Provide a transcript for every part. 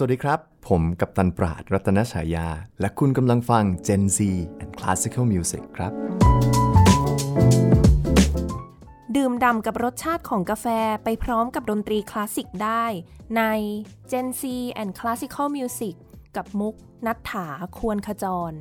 สวัสดีครับ ผมกัปตันปราดรัตนฉายา และคุณกำลังฟัง Gen Z and Classical Music ครับ ดื่มด่ำกับรสชาติของกาแฟไปพร้อมกับดนตรีคลาสสิกได้ใน Gen Z and Classical Music กับมุกนัฐถาควรขจร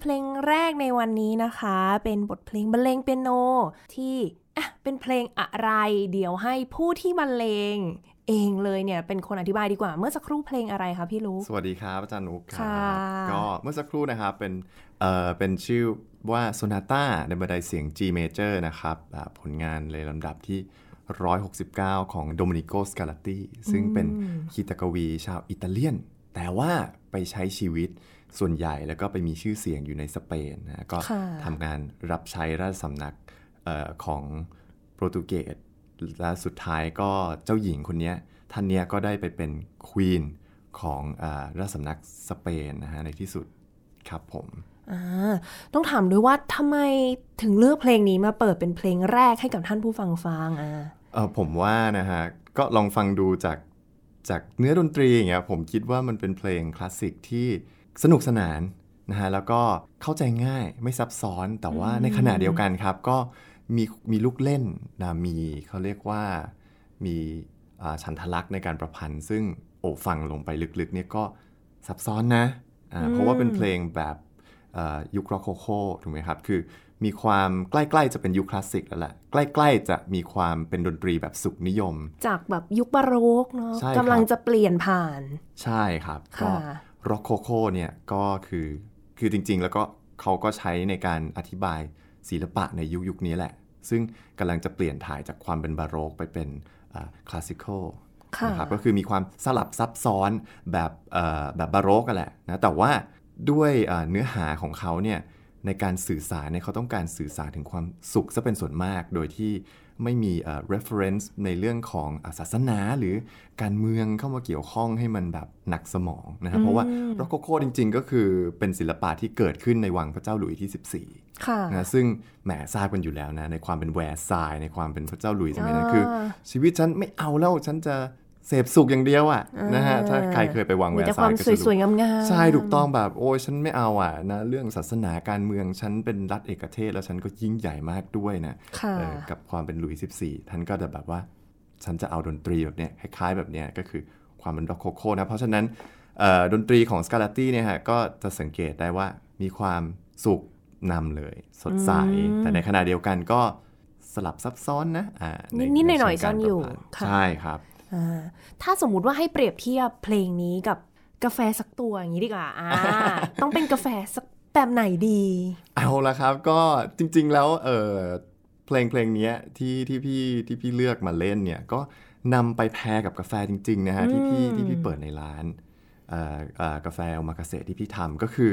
เพลงแรกในวันนี้นะคะ เป็นบทเพลงบรรเลงเปียโนที่อะเป็นเพลงอะไร เดี๋ยวให้ผู้ที่บรรเลงเองเลยเนี่ยเป็นคนอธิบายดีกว่าเมื่อสักครู่เพลงอะไรคะพี่ลูกสวัสดีครับอาจารย์นุกคค่ะรับก็เมื่อสักครู่นะครับเป็นเอ่อเป็นชื่อว่า Sonata ในบันไดเสียง G major นะครับอ่าผลงานในลำดับที่ 169 ของโดมินิโกสกาลาตีซึ่งเป็นคีตกวีชาวอิตาเลียน แต่ว่าไปใช้ชีวิต ส่วนใหญ่แล้วก็ไปมีชื่อเสียงอยู่ในสเปนนะก็ค่ะทำงานรับใช้ราชสำนักเออของโปรตุเกสและสุดท้ายก็เจ้าหญิงคนเนี้ยท่านเนี้ยก็ได้ไปเป็นควีนของอาราชสำนักสเปนนะฮะในที่สุดครับผมอ่าต้องถามด้วยว่าทำไมถึงเลือกเพลงนี้มาเปิดเป็นเพลงแรกให้กับท่านผู้ฟังฟังอ่าเออผมว่านะฮะก็ลองฟังดูจากจากเนื้อดนตรีอย่างเงี้ยผมคิดว่ามันเป็นเพลงคลาสสิกที่ สนุกสนานนะฮะแล้วก็เข้าใจง่ายไม่ซับซ้อนแต่ว่าในขณะเดียวกันครับ ก็มีมีลูกเล่นนะมีเขาเรียกว่ามีอ่าฉันทลักษณ์ในการประพันธ์ ซึ่งโอ้ฟังลงไปลึกๆเนี่ยก็ซับซ้อนนะอ่าเพราะว่าเป็นเพลงแบบเอ่อยุคร็อกโคโคถูกไหมครับ คือมีความใกล้ๆจะเป็นยุคคลาสสิกแล้วแหละใกล้ๆจะมีความเป็นดนตรีแบบสุขนิยม จากแบบยุคบาโรกเนาะใช่ครับกำลังจะเปลี่ยนผ่าน ใช่ครับก็ค่ะ ร็อกโคโคเนี่ยก็คือคือจริงๆ แล้วก็เขาก็ใช้ในการอธิบายศิลปะในยุคยุคนี้แหละ ซึ่งกำลังจะเปลี่ยนถ่ายจากความเป็นบาโรกไปเป็น classical ค่ะนะครับก็คือมีความสลับซับซ้อนแบบเอ่อแบบบาโรกกันแหละนะแต่ว่าด้วยเอ่อเนื้อหาของเขาเนี่ยในการสื่อสารเนี่ยเขาต้องการสื่อสารถึงความสุขซะเป็นส่วนมาก โดยที่ ไม่มีเอ่อ reference ในเรื่องของอะศาสนาหรือการเมืองเข้ามาเกี่ยวข้องให้มันแบบหนักสมองนะครับเพราะว่าร็อกโกโกจริง ๆ ก็คือเป็นศิลปะที่เกิดขึ้นในวังพระเจ้าหลุยส์ที่ 14ค่ะนะซึ่งแหมทราบกันอยู่แล้วนะในความเป็นแวร์ซายน์ในความเป็นพระเจ้าหลุยส์สมัยนั้นอ่าคือ ชีวิตฉันไม่เอาแล้วฉันจะ เสพสุขอย่างเดียวอะ่ะนะฮะถ้าใครเคยไปวังแวมีร์แต่คายมซาวน์ก็จะสวยรู้ๆงามๆใช่ถูกต้องแบบโอ้ยฉันไม่เอาอะนะเรื่องศาสนาการเมืองฉันเป็นรัฐเอกเทศ แล้วฉันก็ยิ่งใหญ่มากด้วยนะค่ะเออกับความเป็นหลุยส์14ท่านก็จะแบบว่า ฉันจะเอาดนตรีแบบเนี้ยคล้ายๆแบบเนี้ยก็คือความเป็นร็อกโคโคนะเพราะฉะนั้นเอ่อดนตรีของสกาลาตี้เนี่ยฮะก็จะสังเกตได้ว่ามีความสุขนำเลย สดใส แต่ในขณะเดียวกันก็สลับซับซ้อนนะอ่าในิดๆหน่อยๆใเชิงการซ่อนอยู่ประพันธ์ค่ะใช่ครับอ่า ถ้าสมมุติว่าให้เปรียบเทียบเพลงนี้กับกาแฟสักตัวอย่างนี้ดีกว่าอ่าต้องเป็นกาแฟสักแบบไหนดี เอาละครับก็จริงๆแล้วเออเพลงเพลงเนี้ยที่ที่พี่ที่พี่เลือกมาเล่นเนี่ยก็นำไปแพรกับกาแฟจริงๆนะฮะที่พี่ที่พี่เปิดในร้านเอ่อเอ่อกาแฟโอมากาเสะที่พี่ทำก็คือ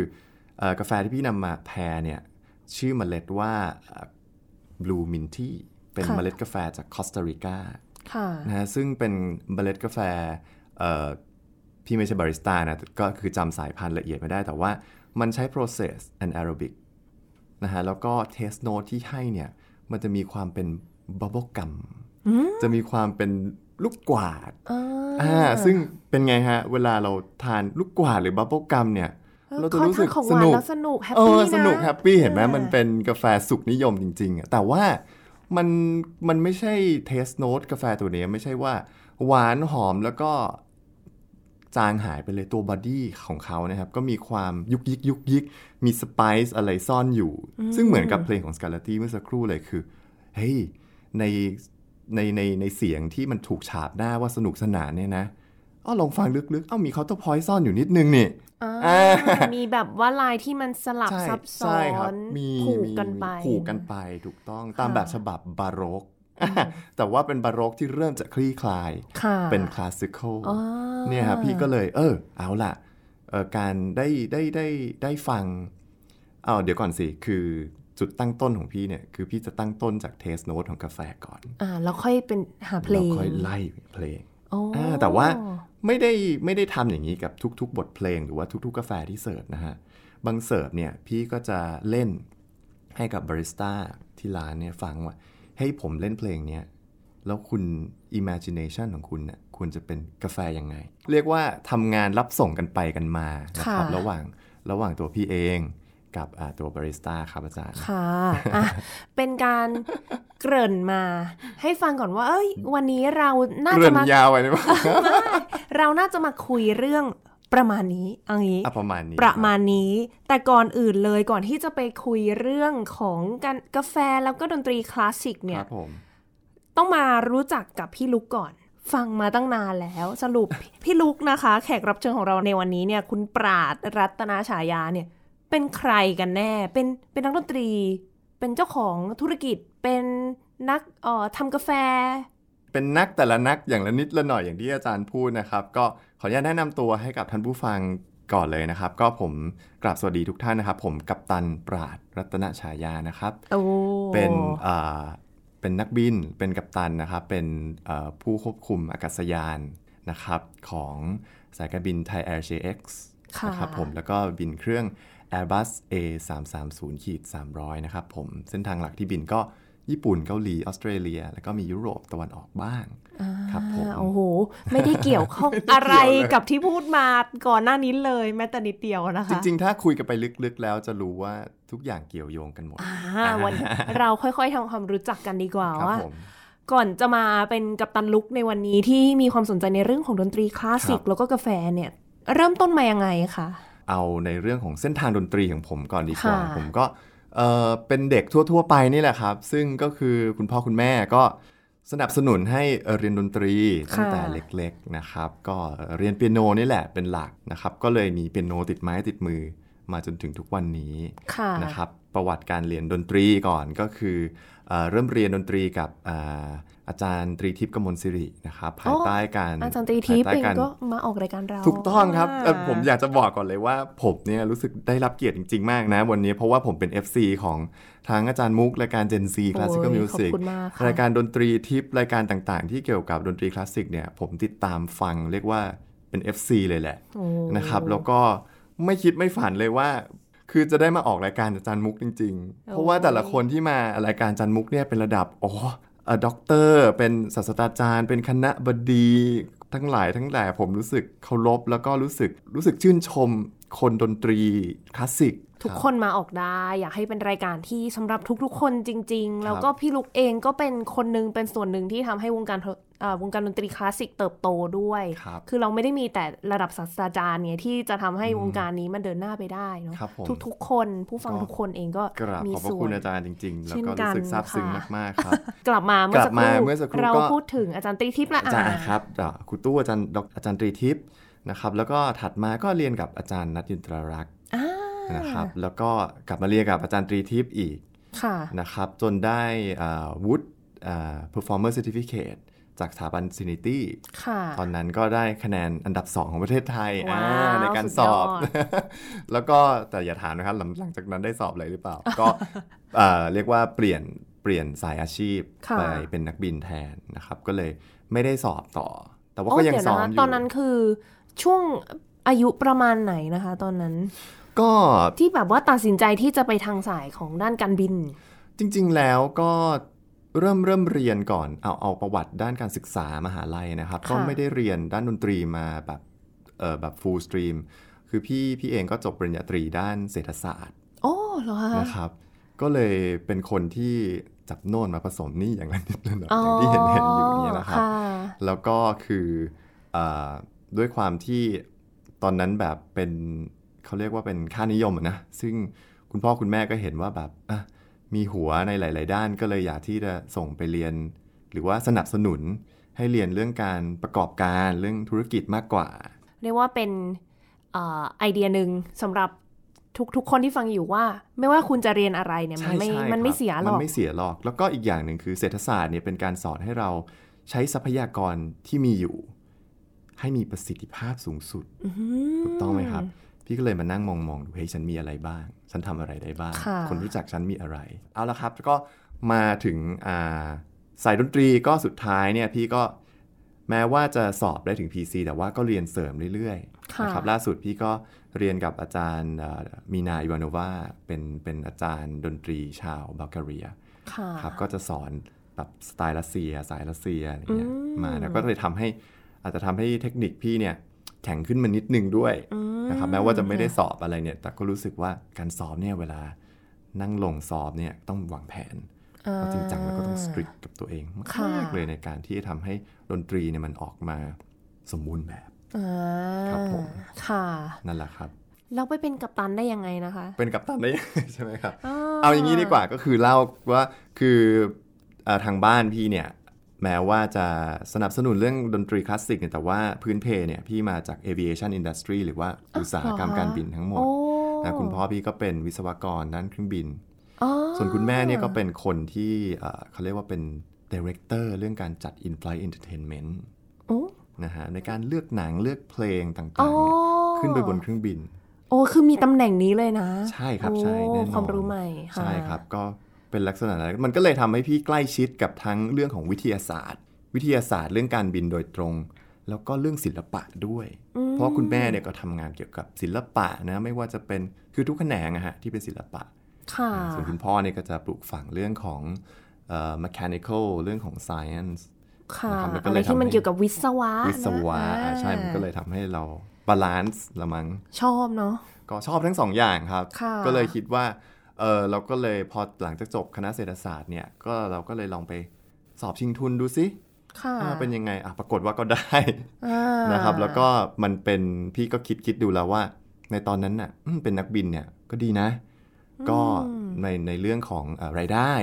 เอ่อกาแฟที่พี่นำมาแพรเนี่ยชื่อเมล็ดว่า Blue Minty เป็นค่ะเมล็ดกาแฟจากคอสตาริกาค่ะ นะฮะซึ่งเป็นเมล็ดกาแฟเอ่อพี่ไม่ใช่บาริสต้านะก็คือจำสายพันธุ์ละเอียดไม่ได้แต่ว่ามันใช้ process anaerobic นะฮะแล้วก็ taste note ที่ให้เนี่ยมันจะมีความเป็น bubble gum จะมีความเป็นลูกกวาดอ่าอ่าซึ่งเป็นไงฮะ เวลาเราทานลูกกวาดหรือ bubble gum เนี่ยเราจะรู้สึกของหวานแล้วสนุก happy อะนะสนุก happyปี้เห็นไหมอ่ามันเป็นกาแฟสุขนิยมจริงๆอะแต่ว่า มันมันไม่ใช่ taste note กาแฟตัวเนี้ยไม่ใช่ว่า หวานหอมแล้วก็จางหายไปเลยตัว body ของเขานะครับ ก็มีความยุกยิกยุกยิกมี spice อะไรซ่อนอยู่ ซึ่งเหมือนกับเพลงของสกา l ลตี้เมื่อสักครู่เลยคือ เฮ้ย ในในในในเสียงที่มันถูกฉาบหน้าว่าสนุกสนานเนี่ยนะ อ้อลองฟังลึกๆ เอ้ามี counterpoint ซ่อนอยู่นิดนึงนี่อ่าอ่ามีแบบว่าลายที่มันสลับใช่ซับซ้อใช่ครับนมีผูกมีกันไปมีผูกกันไปถูกต้องตามค่ะแบบฉบับบาโรกแต่ว่าเป็นบาโรกที่เริ่มจะคลี่คลายค่ะเป็นคลาสสิคอลอ๋อเนี่ยครับพี่ก็เลย เออ เอาล่ะเออการได้ได้ได้ได้ฟังเอาเดี๋ยวก่อนสิ คือจุดตั้งต้นของพี่เนี่ย คือพี่จะตั้งต้นจากเทสโน t ของกาแฟก่อน อ่า แล้วค่อยเป็นหาเพลแล้วงค่อยไล่เพลงอ๋อออ่าแต่ว่า ไม่ได้ไม่ได้ทำอย่างนี้กับทุก ๆ บทเพลงหรือว่าทุก ๆ กาแฟที่เสิร์ฟนะฮะ บางเสิร์ฟเนี่ยพี่ก็จะเล่นให้กับบาริสต้าที่ร้านเนี่ยฟังว่าให้ผมเล่นเพลงเนี้ยแล้วคุณ imagination ของคุณเนี่ยควรจะเป็นกาแฟยังไง เรียกว่าทำงานรับส่งกันไปกันมานะครับค่ะระหว่างระหว่างตัวพี่เอง กับอ่าตัวบาริสต้าครับอาจารย์ ค่ะอะเป็นการเกริ่นมา ให้ฟังก่อนว่า เอ้ย วันนี้เราน่าเรื่จะอนมายาวไปหรือเปล่าเราน่าจะมาคุยเรื่องประมาณนี้เอังนี้อะประมาณนี้ ประมาณนี้ แต่ก่อนอื่นเลยก่อนที่จะไปคุยเรื่องของการกาแฟแล้วก็ดนตรีคลาสสิกคเนี่ยรับผมต้องมารู้จักกับพี่ลุกก่อน ฟังมาตั้งนานแล้ว สรุปพี่ลุกนะคะ แขกรับเชิญของเราในวันนี้เนี่ย คุณปราดรัตนาฉายาเนี่ย เป็นใครกันแน่ เป็นเป็นนักดนตรี เป็นเจ้าของธุรกิจ เป็นนักเอ่อทำกาแฟ เป็นนักแต่ละนักอย่างละนิดละหน่อยอย่างที่อาจารย์พูดนะครับ ก็ขออนุญาตแนะนำตัวให้กับท่านผู้ฟังก่อนเลยนะครับ ก็ผมกราบสวัสดีทุกท่านนะครับ ผมกัปตันปราดรัตนฉายานะครับโอ้เป็นอ่าเป็นนักบินเป็นกัปตันนะครับ เป็นเอ่อผู้ควบคุมอากาศยานนะครับ ของสายการบินไทย Air JX ค่ะนะครับผมแล้วก็บินเครื่อง Airbus A 3 3 0ขีด300 นะครับผมเส้นทางหลักที่บินก็ญี่ปุ่นเกาหลีออสเตรเลีย แล้วก็มียุโรปตะวันออกบ้างครับผมอ่าโอ้โห ไม่ได้เกี่ยวข้องอะไรกับที่พูดมาก่อนหน้านี้เลยแม้แต่นิดเดียวนะคะ จริง ๆ ถ้าคุยกันไปลึกๆ แล้วจะรู้ว่าทุกอย่างเกี่ยวโยงกันหมดอ่าวันเราค่อยๆทำความรู้จักกันดีกว่าครับว่าผมก่อนจะมาเป็นกัปตันลุกในวันนี้ที่มีความสนใจในเรื่องของดนตรีคลาสสิกครับแล้วก็กาแฟเนี่ย เริ่มต้นมายังไงคะ เอาในเรื่องของเส้นทางดนตรีของผมก่อนดีกว่าค่ะผมก็เอ่อเป็นเด็กทั่ว ๆ ไปนี่แหละครับ ซึ่งก็คือคุณพ่อคุณแม่ก็สนับสนุนให้เอ่อเรียนดนตรีตั้งแต่เล็กๆนะครับ ก็เรียนเปียโนนี่แหละเป็นหลักนะครับ ก็เลยมีเปียโนติดไม้ติดมือมาจนถึงทุกวันนี้ค่ะนะครับ ประวัติการเรียนดนตรีก่อนก็คือ เอ่อเริ่มเรียนดนตรีกับอ่าอาจารย์ตรีทิพย์กมลสิรินะครับภายใต้การอาจารย์ตรีทิพย์ภายเองใต้ารก็มาออกรายการเรา ถูกต้องครับเอ่ออ่าผมอยากจะบอกก่อนเลยว่า ผมเนี่ยรู้สึกได้รับเกียรติจริง ๆ มากนะ วันนี้เพราะว่าผมเป็น FC ของทั้งอาจารย์มุกรายการ Gen Z Classical โอ้ย Music ขอบคุณมากค่ะรายการดนตรีทิปรายการต่างๆ ที่เกี่ยวกับดนตรีคลาสสิกเนี่ยผมติดตามฟังเรียกว่าเป็น FC เลยแหละโอ้นะครับแล้วก็ไม่คิดไม่ฝันเลยว่า คือจะได้มาออกรายการอาจารย์มุกจริง ๆ เพราะว่าแต่ละคนที่มารายการอาจารย์มุกเนี่ยเป็นระดับโอ้เอ่อด็อกเตอร์เป็นศาสตราจารย์ เป็นคณบดีทั้งหลายทั้งแหล่ผมรู้สึกเคารพแล้วก็รู้สึกรู้สึกชื่นชม คนดนตรีคลาสสิกทุกรับคนมาออกได้ อยากให้เป็นรายการที่สำหรับทุกๆ คนจริง ๆ แล้วก็พี่ลุกเองก็เป็นคนหนึงเป็นส่วนหนึ่งที่ทำให้วงการเอ่อวงการดนตรีคลาสสิกเติบโตด้วยครับคือเราไม่ได้มีแต่ระดับศาสตราจารย์เนี่ยที่จะทำให้วงการนี้มันเดินหน้าไปได้เนาะครับผมทุกๆ คนผู้ฟังก็ทุกคนเองก็กราบมีขอบพระส่วคุนณอาจารย์จริง ๆ แล้วเช่นก็กัรู้นสึกซาบซึ้งค่ะมากๆครับ กลับมาเมื่อกลัสับกคมารู่เมื่อสักครู่เราก็พูดถึงอาจารย์ตรีทิพย์ละอาจารย์อ่าครับอ่าครูตู้อาจารย์ดอกอาจารย์ตรีทิพย์ นะครับแล้วก็ถัดมาก็เรียนกับอาจารย์นัทยินตรารักษ์อ่านะครับแล้วก็กลับมาเรียนกับอาจารย์ตรีทิพย์อีกค่ะนะครับจนได้อ่าวุฒิอ่า performer certificate จากสถาบัน Sinity ค่ะตอนนั้นก็ได้คะแนนอันดับ 2 ของประเทศไทยว้าวอ่าในการสุดสยออบดแล้วก็แต่อย่าถามนะครับ หลังหลังจากนั้นได้สอบเลยหรือเปล่า ก็เอ่อเรียกว่าเปลี่ยนเปลี่ยนสายอาชีพค่ะไปเป็นนักบินแทนนะครับ ก็เลยไม่ได้สอบต่อ แต่ว่าโอ้ก็ยังเดี๋ยวซ้อนะมคะอยู่ตอนนั้นคือ ช่วงอายุประมาณไหนนะคะ ตอนนั้น ก็ที่แบบว่าตัดสินใจที่จะไปทางสายของด้านการบิน จริง ๆ แล้วก็เริ่มเริ่มเรียนก่อนเอาเอาประวัติด้านการศึกษามหาลัยนะครับค่ะก็ไม่ได้เรียนด้านดนตรีมาแบบเออแบบ full stream คือพี่พี่เองก็จบปริญญาตรีด้านเศรษฐศาสตร์ โอ้เหรอคะนะครับ ก็เลยเป็นคนที่จับโน่นมาผสมนี่อย่างนั้นนิดหน่อยอย่างที่เห็นเห็นอยู่เนี่ยนะครับค่ะแล้วก็คืออา ด้วยความที่ตอนนั้นแบบเป็นเขาเรียกว่าเป็นค่านิยมอะนะซึ่งคุณพ่อคุณแม่ก็เห็นว่าแบบอะมีหัวในหลาย ๆ ด้านก็เลยอยากที่จะส่งไปเรียน หรือว่าสนับสนุนให้เรียนเรื่องการประกอบการเรื่องธุรกิจมากกว่า เรียกว่าเป็นเอ่อไอเดียหนึ่งสำหรับทุกทุกคนที่ฟังอยู่ว่า ไม่ว่าคุณจะเรียนอะไรเนี่ยมันไม่ใช่ใช่มันไม่ครับเสียหรมัอกนไม่เสียหรอก แล้วก็อีกอย่างหนึ่งคือเศรษฐศาสตร์เนี่ยเป็นการสอนให้เราใช้ทรัพยากรที่มีอยู่ ให้มีประสิทธิภาพสูงสุดอื้อหืถูกต้องไหมครับ พี่ก็เลยมานั่งมองมองๆดูเฮ้ยฉันมีอะไรบ้าง ฉันทำอะไรได้บ้างค่ะคนรู้จักฉันมีอะไร เอาละครับแล้วก็มาถึงอ่าสายดนตรีก็สุดท้ายเนี่ยพี่ก็แม้ว่าจะสอบได้ถึง PC แต่ว่าก็เรียนเสริมเรื่อยๆค่ะนะครับล่าสุดพี่ก็เรียนกับอาจารย์อ่ามีนาอิวานโนวาเป็นเป็นอาจารย์ดนตรีชาวบัลแกเรียค่ะครับก็จะสอนแบบสไตล์รัสเซีย สายรัสเซียอะไรเงี้ยอืมมาแล้วก็เลยทำให้ อาจจะทำให้เทคนิคพี่เนี่ยแข็งขึ้นมานิดนึงด้วยอืมนะครับแม้ว่าจะไม่ได้สอบอะไรเนี่ยแต่ก็รู้สึกว่าการสอบเนี่ยเวลานั่งลงสอบเนี่ยต้องวางแผนเอาจริงจังแล้วก็ต้องสตริกกับตัวเองค่ะมากๆเลยในการที่จะทำให้ดนตรีเนี่ยมันออกมาสมบูรณ์แบบอ่าครับผมค่ะนั่นแหละครับเราไปเป็นกัปตันได้ยังไงนะคะ เป็นกัปตันได้ใช่ไหมครับอ๋อเอาอย่างนี้ดีกว่าก็คือเล่าว่าคือเออทางบ้านพี่เนี่ย แม้ว่าจะสนับสนุนเรื่องดนตรีคลาสสิกเนี่ยแต่ว่าพื้นเพเนี่ยพี่มาจาก aviation industry หรือว่าอุตสาหกรรมการบินทั้งหมดโอ้นะคุณพ่อพี่ก็เป็นวิศวกรด้านเครื่องบินอ๋อส่วนคุณแม่เนี่ยก็เป็นคนที่เอ่อเขาเรียกว่าเป็น director เรื่องการจัด in-flight entertainment โอ้นะฮะในการเลือกหนังเลือกเพลงต่อ๋าองๆเนี่ยขึ้นไปบนเครื่องบิน โอ้คือมีตำแหน่งนี้เลยนะ ใช่ครับโอ้ใช่แน่นอนความรู้ใหม่ะใช่ครับก็ เป็นลักษณะนั้นมันก็เลยทำให้พี่ใกล้ชิดกับทั้งเรื่องของวิทยาศาสตร์ วิทยาศาสตร์เรื่องการบินโดยตรง แล้วก็เรื่องศิลปะด้วย เพราะคุณแม่เนี่ยก็ทำงานเกี่ยวกับศิลปะนะไม่ว่าจะเป็นคือทุกแขนงอะฮะที่เป็นศิลปะค่ะส่วนคุณพ่อเนี่ยก็จะปลูกฝังเรื่องของเอ่อ mechanical เรื่องของ science ค่ะนะครับมันก็อะเลไรยทำที่มันให้เกี่ยวกับวิศวะวิศวะนอ่าใช่มันก็เลยทำให้เรา balance ละมั้งชอบเนาะก็ชอบทั้งสองอย่างครับค่ะก็เลยคิดว่า เออเราก็เลยพอหลังจากจบคณะเศรษฐศาสตร์เนี่ยก็เราก็เลยลองไปสอบชิงทุนดูซิค่ะอ่าเป็นยังไงอะปรากฏว่าก็ได้อ่านะครับ แล้วก็มันเป็นพี่ก็คิดคิดดูแล้วว่า ในตอนนั้นน่ะอืมเป็นนักบินเนี่ยก็ดีนะ ก็ในในเรื่องของเออรายได้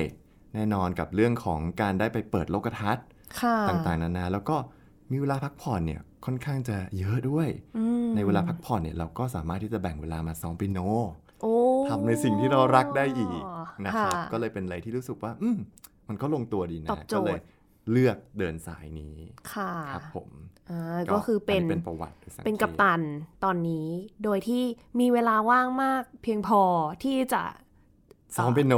แน่นอนกับเรื่องของการได้ไปเปิดโลกทัศน์ค่ะต่างๆนานาแล้วก็มีเวลาพักผ่อนเนี่ยค่อนข้างจะเยอะด้วยอืมในเวลาพักผ่อนเนี่ยเราก็สามารถที่จะแบ่งเวลามาซ้อมเปียโนโอ้ ทำในสิ่งที่เรารักได้อีกนะครับค่ะก็เลยเป็นอะไรที่รู้สึกว่า อืมมันก็ลงตัวดีนะตอบโจทย์ก็เลยเลือกเดินสายนี้ค่ะครับผมอ่าก็คือเป็นนนี้เป็นประวัติโดยสังขเป็นกัปตันตอนนี้ โดยที่มีเวลาว่างมากเพียงพอที่จะซ้อมเปียโน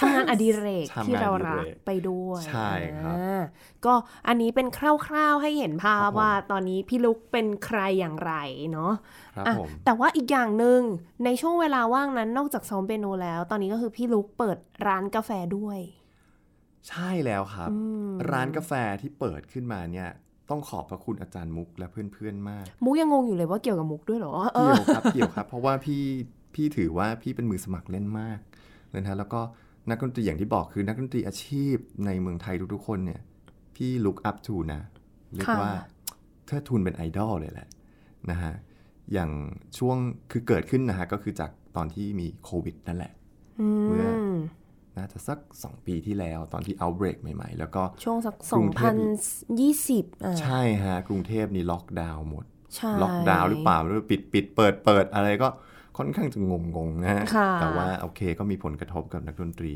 ทำงานอดิเรกทำงานที่เรารักอดิเรกไปด้วยใช่ครับอ่าก็อันนี้เป็นคร่าวๆให้เห็นภาครัพบผมว่าตอนนี้พี่ลุกเป็นใครอย่างไรเนาะครับอะผมแต่ว่าอีกอย่างหนึ่งในช่วงเวลาว่างนั้นนอกจากซ้อมเปียโนแล้ว ตอนนี้ก็คือพี่ลุกเปิดร้านกาแฟด้วย ใช่แล้วครับอืมร้านกาแฟที่เปิดขึ้นมาเนี่ยต้องขอบพระคุณอาจารย์มุกและเพื่อนๆมาก มุกยังงงอยู่เลยว่าเกี่ยวกับมุกด้วยเหรอเอเกี่อยวครับเกี่ยวครับ เพราะว่าพี่พี่ถือว่าพี่เป็นมือสมัครเล่นมากเลยนะแล้วก็ นักดนตรีอย่างที่บอกคือนักดนตรีอาชีพในเมืองไทยทุกๆคนเนี่ย พี่ look up to นะเรียกค่ะว่าเทิดทูนเป็นไอดอลเลยแหละนะฮะอย่างช่วงคือเกิดขึ้นนะฮะก็คือจากตอนที่มีโควิดนั่นแหละอืเมื่อมน่าจะสัก 2 ปีที่แล้วตอนที่ outbreak ใหม่ ๆ แล้วก็ช่วงสักกรุงเทพ2020อ่าใช่ฮะ กรุงเทพนี่ล็อกดาวน์หมดใช่ล็อกดาวน์หรือเปล่าหรือปิดปิดเปิดเปิดอะไรก็ ค่อนข้างจะงงงๆนะฮะค่ะแต่ว่าโอเคก็มีผลกระทบกับนักดนตรี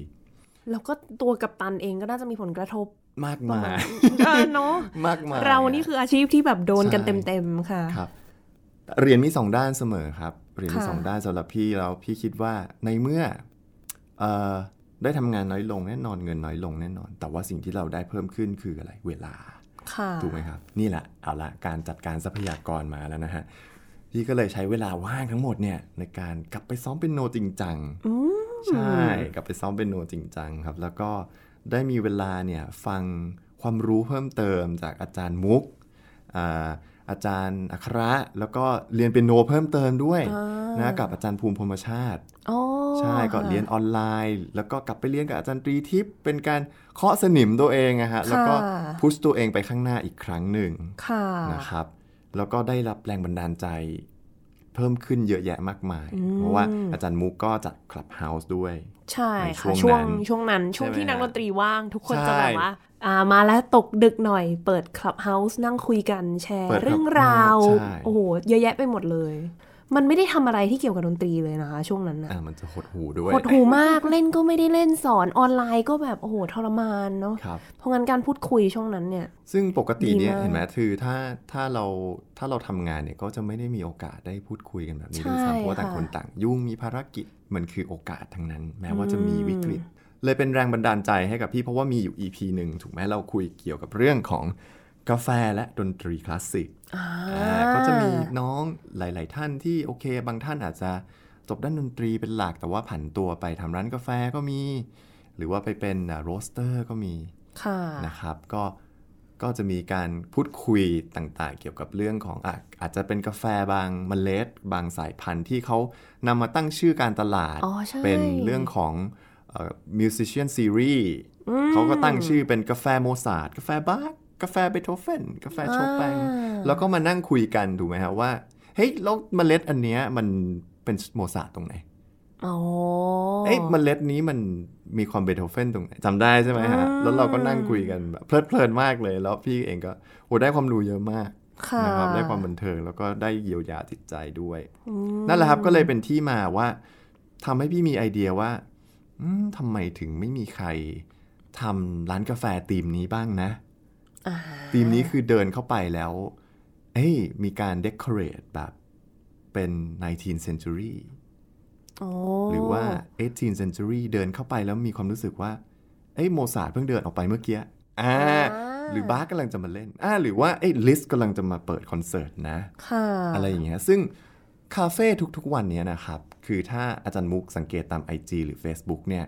แล้วก็ตัวกัปตันเองก็น่าจะมีผลกระทบมากมายเออเนาะมากมายเรานี่คืออาชีพที่แบบโดนกันใช่เต็มๆค่ะครับเรียนมีสองด้านเสมอครับเรียนมีค่ะสองด้านสำหรับพี่แล้วพี่คิดว่าในเมื่อเออได้ทำงานน้อยลงแน่นอนเงินน้อยลงแน่นอน แต่ว่าสิ่งที่เราได้เพิ่มขึ้นคืออะไรเวลาค่ะถูกไหมครับ นี่แหละเอาละการจัดการทรัพยากรมาแล้วนะฮะ พี่ก็เลยใช้เวลาว่างทั้งหมดเนี่ยในการกลับไปซ้อมเป็นโนจริงจังอืมใช่กลับไปซ้อมเป็นโนจริงจังครับ แล้วก็ได้มีเวลาเนี่ยฟังความรู้เพิ่มเติมจากอาจารย์มุกอ่าอาจารย์อัคระแล้วก็เรียนเป็นโนเพิ่มเติมด้วยอ่านนะกับอาจารย์ภูมิพรหมชาติอ๋อใช่ก็ค่ะเรียนออนไลน์ แล้วก็กลับไปเรียนกับอาจารย์ตรีทิพย์เป็นการเคาะสนิมตัวเองอะฮะแล้วก็พุชตัวเองไปข้างหน้าอีกครั้งหนึ่งค่ะนะครับ แล้วก็ได้รับแรงบันดาลใจเพิ่มขึ้นเยอะแยะมากมายอืมเพราะว่าอาจารย์มุกก็จัด Clubhouse ด้วย ใช่ในช่ค่ะวงช่วงนั้นช่วงนั้นช่วงใช่ไหมที่นักฮะดนตรีว่าง ทุกคนใช่จะแบบว่าอ่ามาแล้วตกดึกหน่อยเปิด Clubhouse นั่งคุยกันแชร์เปิดเรื่องราวใช่โอ้โห เยอะแยะไปหมดเลย มันไม่ได้ทำอะไรที่เกี่ยวกับดนตรีเลยนะคะ ช่วงนั้นนะอ่ามันจะหดหู่ด้วยหดหู่มากเล่นก็ไม่ได้เล่นสอนออนไลน์ก็แบบโอ้โหทรมานเนาะครับเพราะงั้นการพูดคุยช่วงนั้นเนี่ย ซึ่งปกติเนี่ยดีมากเห็นไหมคือถ้าถ้าเราถ้าเราทำงานเนี่ยก็จะไม่ได้มีโอกาสได้พูดคุยกันแบบนี้ใช่ด้วยซ้ำเพราะว่าต่างค่ะคนต่าง ยุ่งมีภารกิจมันคือโอกาสทั้งนั้น แม้ว่าจะมีวิกฤต เลยเป็นแรงบันดาลใจให้กับพี่เพราะว่ามีอยู่ EP หนึ่งถูกไหมเราคุยเกี่ยวกับเรื่องของ กาแฟและดนตรีคลาสสิกอ่าอ่าก็จะมีน้องหลาย ๆ ท่านที่โอเค บางท่านอาจจะจบด้านดนตรีเป็นหลักแต่ว่าผันตัวไปทำร้านกาแฟก็มี หรือว่าไปเป็น roaster ก็มีค่ะนะครับก็ก็จะมีการพูดคุยต่าง ๆ เกี่ยวกับเรื่องของอะอาจจะเป็นกาแฟบางเมล็ด บางสายพันธุ์ที่เขานำมาตั้งชื่อการตลาดอ๋อใช่เป็นเรื่องของเอ่อ musician series เขาก็ตั้งชื่อเป็นกาแฟโมซาร์ทกาแฟบาร์ กกาแฟเบโธเฟนกาแฟโชแปงอ่าแล้วก็มานั่งคุยกันถูกไหมครับว่า เฮ้ยแล้วเมล็ดอันเนี้ยมันเป็นโมซาร์ทตรงไหนอ๋อเอ้ยเมล็ดนี้มันมีความเบโธเฟนตรงไหนจำได้ใช่ไหมฮะอืมแล้วเราก็นั่งคุยกันแบบเพลิดเพลินมากเลย แล้วพี่เองก็โหได้ความรู้เยอะมากค่ะนะครับได้ความบันเทิงแล้วก็ได้เยียวยาจิตใจด้วยอืมนั่นแหละครับก็เลยเป็นที่มาว่าทำให้พี่มีไอเดียว่าอืมทำไมถึงไม่มีใครทำร้านกาแฟธีมนี้บ้างนะ อ่าธีมนี้คือเดินเข้าไปแล้ว เอ้ยมีการเด o r a t e แบบเป็น 19th century โอ้หรือว่า 18th century เดินเข้าไปแล้วมีความรู้สึกว่า เอ้ยโมซาร์ทเพิ่งเดินออกไปเมื่อกี้อ่าหรือบาคกำลังจะมาเล่นอ่าหรือว่าเอ้ยลิสต์กำลังจะมาเปิดคอนเสิร์ตนะค่ะอะไรอย่างเงี้ยซึ่งคาเฟ่ทุกๆวันเนี้ยนะครับ คือถ้าอาจารย์มุกสังเกตตาม IG หรือ Facebook เนี่ย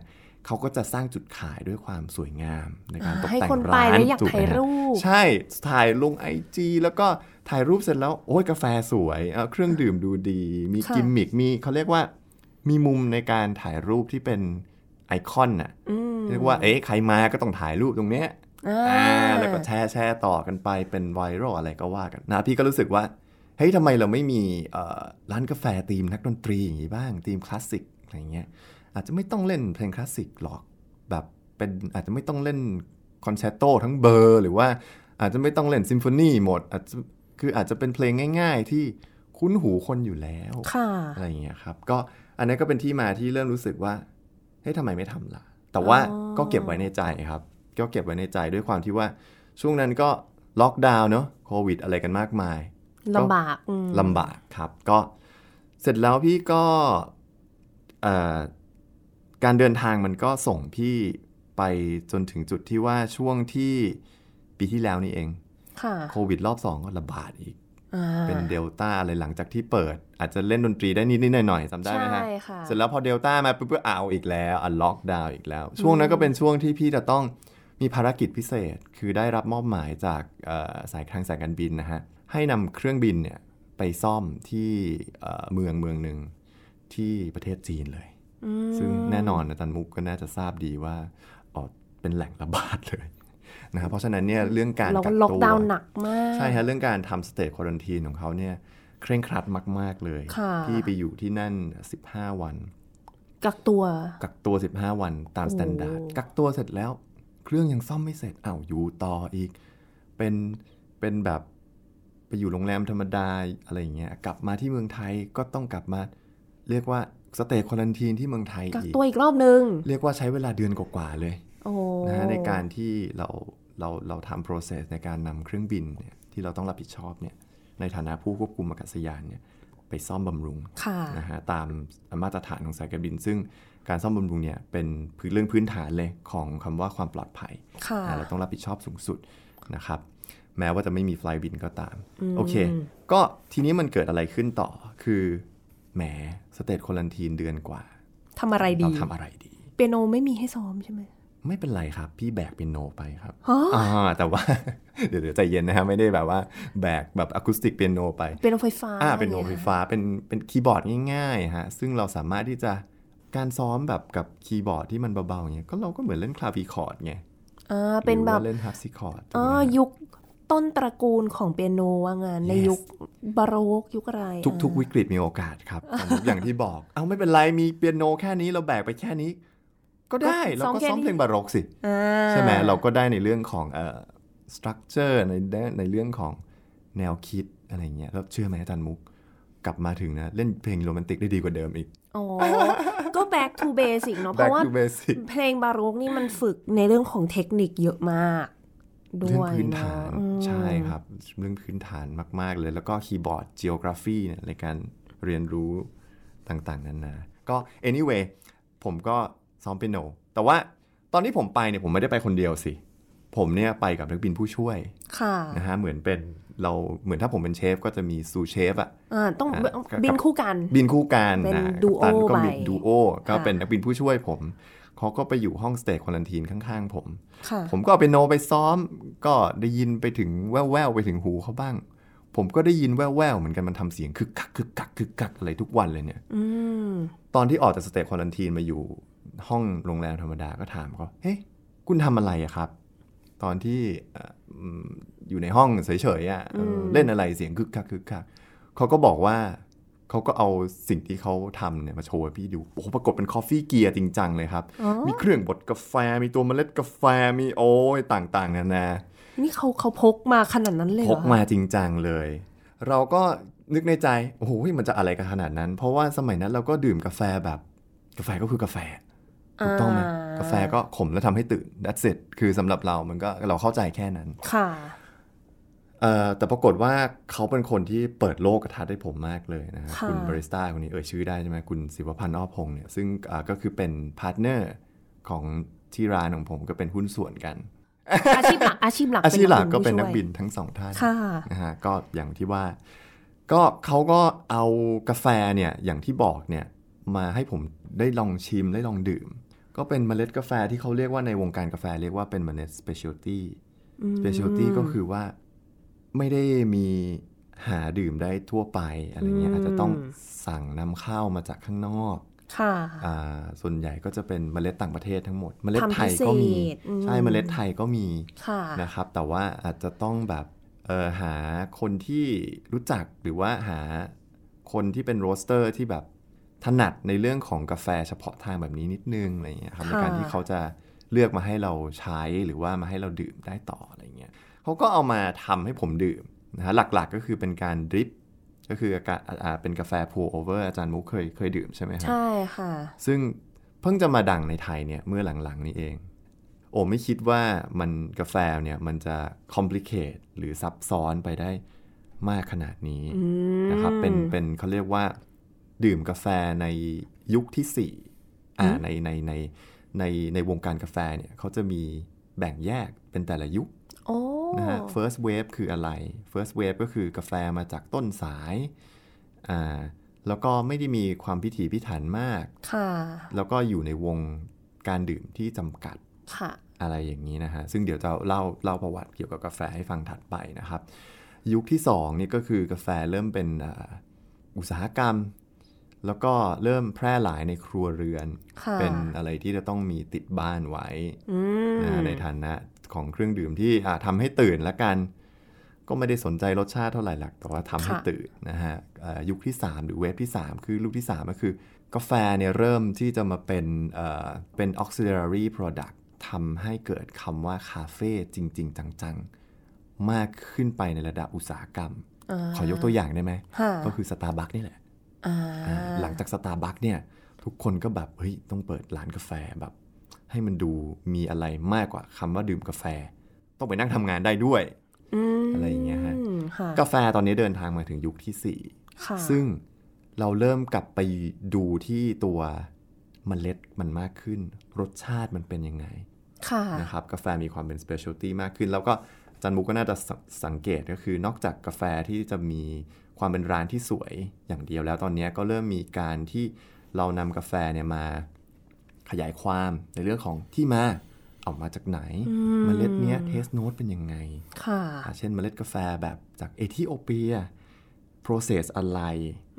เขาก็จะสร้างจุดขายด้วยความสวยงามในการตกให้แต่งคนไปร้านแล้วอยากถูกไหมถ่ายฮะรูป ใช่ถ่ายลง IG แล้วก็ถ่ายรูปเสร็จแล้ว โอ้ยกาแฟสวยเอ่อเครื่องดื่มดูดี มีค่ะกิมมิกมีเขาเรียกว่า มีมุมในการถ่ายรูปที่เป็นไอคอนน่ะอืมเรียกว่าเอ๊ะใครมาก็ต้องถ่ายรูปตรงเนี้ยอ่าอ่าแล้วก็แชร์แชร์ต่อกันไปเป็นไวรัลอะไรก็ว่ากันนะพี่ก็รู้สึกว่าเฮ้ยทำไมเราไม่มีร้านกาแฟธีมนักดนตรีอย่างนี้บ้างธีมคลาสสิกอะไรเงี้ย อาจจะไม่ต้องเล่นเพลงคลาสสิกหรอก แบบเป็นอาจจะไม่ต้องเล่นคอนแชตโตทั้งเบอร์ หรือว่าอาจจะไม่ต้องเล่นซิมโฟนีหมดอาจจะคืออาจจะเป็นเพลงง่าย ๆ ที่คุ้นหูคนอยู่แล้วอะไรอย่างเงี้ยครับก็อันนี้ก็เป็นที่มาที่เริ่มรู้สึกว่าเฮ้ยทำไมไม่ทำล่ะ แต่ว่าก็เก็บไว้ในใจครับ ก็เก็บไว้ในใจด้วยความที่ว่าช่วงนั้นก็ล็อกดาวน์เนาะโควิดอะไรกันมากมายลำบากลำบากครับ ก็เสร็จแล้วพี่ก็ การเดินทางมันก็ส่งพี่ไปจนถึงจุดที่ว่าช่วงที่ปีที่แล้วนี่เองโควิดรอบสองก็ระบาดอีก เป็นเดลต้าอะไรหลังจากที่เปิด อาจจะเล่นดนตรีได้นิดๆหน่อยๆจำได้ไหมฮะเสร็จแล้วพอเดลต้ามาปุ๊บก็เอาอีกแล้วอันล็อกดาวน์อีกแล้ว ช่วงนั้นก็เป็นช่วงที่พี่จะต้องมีภารกิจพิเศษ คือได้รับมอบหมายจากสายทางสายการบินนะฮะให้นำเครื่องบินเนี่ยไปซ่อมที่เมืองเมืองหนึ่งที่ประเทศจีนเลย ซึ่งแน่นอนอาจารย์มุกก็น่าจะทราบดีว่าออเป็นแหล่งระบาดเลยนะครับเพราะฉะนั้นเนี่ยเรื่องการกักตัวล็อกดาวน์หนักมากใช่ฮะเรื่องการทำ state quarantine ของเขาเนี่ยเคร่งครัดมาก ๆ เลย ที่ไปอยู่ที่นั่น 15 วัน กักตัว กักตัว 15 วันตาม standard กักตัวเสร็จแล้ว เครื่องยังซ่อมไม่เสร็จอ้าวอยู่ต่ออีก เป็นเป็นแบบไปอยู่โรงแรมธรรมดาอะไรอย่างเงี้ยกลับมาที่เมืองไทยก็ต้องกลับมาเรียกว่า สเตจควอนตีนที่เมืองไทยกักตัวอีกรอบนึง เรียกว่าใช้เวลาเดือนกว่าๆเลยนะในการที่เราเราเราทำ process ในการนำเครื่องบินเนี่ยที่เราต้องรับผิดชอบเนี่ยในฐานะผู้ควบคุมอากาศยานเนี่ยไปซ่อมบำรุงนะฮะตามมาตรฐานของสายการบิน ซึ่งการซ่อมบำรุงเนี่ยเป็นพื้นเรื่องพื้นฐานเลยของคำว่าความปลอดภัยเราต้องรับผิดชอบสูงสุดนะครับแม้ว่าจะไม่มีไฟล์บินก็ตาม โอเค ก็ทีนี้มันเกิดอะไรขึ้นต่อ คือ แหมสเตทโคลันทีนเดือนกว่าทำอะไรดีเราทำอะไรดี เปียโนไม่มีให้ซ้อมใช่ไหมไม่เป็นไรครับ พี่แบกเป็นโนไปครับอ่าแต่ว่า เดี๋ยวใจเย็นนะฮะไม่ได้แบบว่าแบกแบบอะคูสติกเปียโนไปเป็นโนไฟฟ้าอ่าเป็นโนไฟฟ้าเป็นเป็นคีย์บอร์ดง่ายๆฮะซึ่งเราสามารถที่จะการซ้อมแบบกับคีย์บอร์ดที่มันเบาๆอย่างเงี้ยก็เราก็เหมือนเล่น clavichord ไงอ่าเป็นแบบเล่น harpsichordอ๋อยุค ต้นตระกูลของเปียโนว่างั้นในยุคบาโรกยุคอะไรทุกๆ วิกฤตมีโอกาสครับ อย่างที่บอก เอาไม่เป็นไรมีเปียโนแค่นี้เราแบกไปแค่นี้ ก็ได้เราก็ซ้อมเพลงบารกสิใช่ไหมเราก็ได้ในเรื่องของเอ่อ structure ในในเรื่องของแนวคิดอะไรเงี้ยแล้วเชื่อไหมอาจารย์มุกกลับมาถึงนะ เล่นเพลงโรแมนติกได้ดีกว่าเดิมอีกอ๋อก็ back to basic เนาะเพราะว่าเพลงบารกนี่มันฝึกในเรื่องของเทคนิคเยอะมาก ด้วยเรื่องพื้นฐานใช่ครับ เรื่องพื้นฐานมาก ๆ เลย แล้วก็คีย์บอร์ด geography เนี่ยในการเรียนรู้ต่างๆ นานา ก็ anyway ผมก็ซ้อมเปียโน แต่ว่าตอนที่ผมไปเนี่ยผมไม่ได้ไปคนเดียวสิ ผมเนี่ยไปกับนักบินผู้ช่วยนะฮะเหมือนเป็นเราเหมือนถ้าผมเป็นเชฟก็จะมีซูเชฟอะต้องบินคู่กัน บินคู่กันเป็นดูโอก็มีดูโอก็เป็นนักบินผู้ช่วยผม เขาก็ไปอยู่ห้องสเตจควอนตีนข้างๆ ผม ผมก็ไปโนไปซ้อม ก็ได้ยินไปถึงแว่วๆ ไปถึงหูเขาบ้าง ผมก็ได้ยินแว่วๆ เหมือนกันมันทำเสียงคึกคักคึกคักคึกคักอะไรทุกวันเลยเนี่ยตอนที่ออกจาก state quarantine มาอยู่ห้องโรงแรมธรรมดาก็ถามเขาเฮ้ยคุณทำอะไรอะครับ ตอนที่อยู่ในห้องเฉยๆอะเล่นอะไรเสียงคึกคักคึกคักเขาก็บอกว่า เขาก็เอาสิ่งที่เขาทำเนี่ยมาโชว์ให้พี่ดู โอ้โหปรากฏเป็น coffee gear จริงจังเลยครับ มีเครื่องบดกาแฟ มีตัวเมล็ดกาแฟ มีโอ้ยต่างๆนานา นี่เขาเขาพกมาขนาดนั้นเลยพกมาจริงจังเลย เราก็นึกในใจ โอ้โหมันจะอะไรกันขนาดนั้น เพราะว่าสมัยนั้นเราก็ดื่มกาแฟแบบ กาแฟก็คือกาแฟ ถูกต้องไหมกาแฟก็ขมแล้วทำให้ตื่น that's it คือสำหรับเรา มันก็เราเข้าใจแค่นั้น ค่ะ แต่ปรากฏว่าเขาเป็นคนที่เปิดโลกทัศน์ให้ผมมากเลยนะคุณบาริสต้าคนนี้เอ่ยชื่อได้ใช่ไหมคุณศิวพันธ์อ้อพงศ์เนี่ยซึ่งก็คือเป็น partner ของที่ร้านของผมก็เป็นหุ้นส่วนกัน อาชีพหลักอาชีพหลักอาชีพหลักก็เป็นนักบินทั้งสองท่านนะฮะก็อย่างที่ว่า ก็เขาก็เอากาแฟเนี่ยอย่างที่บอกเนี่ยมาให้ผมได้ลองชิมได้ลองดื่ม ก็เป็นเมล็ดกาแฟที่เขาเรียกว่าในวงการกาแฟเรียกว่าเป็นเมล็ด specialty specialty ก็คือว่า ไม่ได้มีหาดื่มได้ทั่วไปอะไรเงี้ยอาจจะต้องสั่งนำเข้ามาจากข้างนอกค่ะส่วนใหญ่ก็จะเป็นเมล็ดต่างประเทศทั้งหมด เมล็ดไทยก็มี ใช่ เมล็ดไทยก็มีนะครับ แต่ว่าอาจจะต้องแบบเอ่อหาคนที่รู้จักหรือว่าหาคนที่เป็น roaster ที่แบบถนัดในเรื่องของกาแฟเฉพาะทางแบบนี้นิดนึงอะไรเงี้ยครับในการที่เขาจะเลือกมาให้เราใช้หรือว่ามาให้เราดื่มได้ต่ออะไรเงี้ย เขาก็เอามาทำให้ผมดื่มนะฮะหลักๆก็คือเป็นการ dripก็คือการอ่าเป็นกาแฟ pour over อาจารย์มุกเคยเคยดื่มใช่ไหมครับใช่ค่ะ ซึ่งเพิ่งจะมาดังในไทยเนี่ยเมื่อหลังๆ นี้เอง โอ้ไม่คิดว่ามันกาแฟเนี่ยมันจะ complicate หรือซับซ้อนไปได้มากขนาดนี้นะครับเป็นเป็นเขาเรียกว่า ดื่มกาแฟในยุคที่สี่อ่าในในในในในวงการกาแฟเนี่ยเขาจะมีแบ่งแยกเป็นแต่ละยุคโอ้ นะฮะ first wave คืออะไร first wave ก็คือกาแฟมาจากต้นสายอ่าแล้วก็ไม่ได้มีความพิถีพิถันมากค่ะแล้วก็อยู่ในวงการดื่มที่จำกัดค่ะอะไรอย่างนี้นะฮะ ซึ่งเดี๋ยวจะเล่าเล่าประวัติเกี่ยวกับกาแฟให้ฟังถัดไปนะครับ ยุคที่2นี่ก็คือกาแฟเริ่มเป็นอ่าอุตสาหกรรม แล้วก็เริ่มแพร่หลายในครัวเรือนค่ะเป็นอะไรที่จะต้องมีติดบ้านไว้อืมนะฮะในฐานะ ของเครื่องดื่มที่อ่าทำให้ตื่นละกัน ก็ไม่ได้สนใจรสชาติเท่าไหร่นักแต่ว่าทำให้ค่ะตื่นนะฮะอ่ายุคที่ 3 หรือ wave ที่ 3 คือลูกที่ 3 ก็คือกาแฟเนี่ยเริ่มที่จะมาเป็นเอ่อเป็น auxiliary product ทำให้เกิดคำว่าคาเฟ่จริง ๆ จัง ๆ มากขึ้นไปในระดับอุตสาหกรรมอ่าขอยกตัวอย่างได้ไหมค่ะก็คือสตาร์บัคนี่แหละอ่าอ่าหลังจากสตาร์บัคเนี่ย ทุกคนก็แบบ เฮ้ย ต้องเปิดร้านกาแฟแบบ ให้มันดูมีอะไรมากกว่าคำว่าดื่มกาแฟ ต้องไปนั่งทำงานได้ด้วยอืมอะไรอย่างเงี้ยฮะค่ะกาแฟตอนนี้เดินทางมาถึงยุคที่ค่ะ4ซึ่งเราเริ่มกลับไปดูที่ตัวเมล็ดมันมากขึ้น รสชาติมันเป็นยังไงค่ะนะครับกาแฟมีความเป็น specialty มากขึ้น แล้วก็อาจันมุกก็น่าจะสสังเกตก็คือนอกจากกาแฟที่จะมีความเป็นร้านที่สวยอย่างเดียวแล้วตอนนี้ก็เริ่มมีการที่เรานำกาแฟเนี่ยมา ขยายความในเรื่องของที่มาเอามาจากไหนเมล็ดเนี้ยเทสโน e เป็นยังไง ค่ะอะเช่นเมล็ดกาแฟแบบจากเอธิโอเปีย process อะไร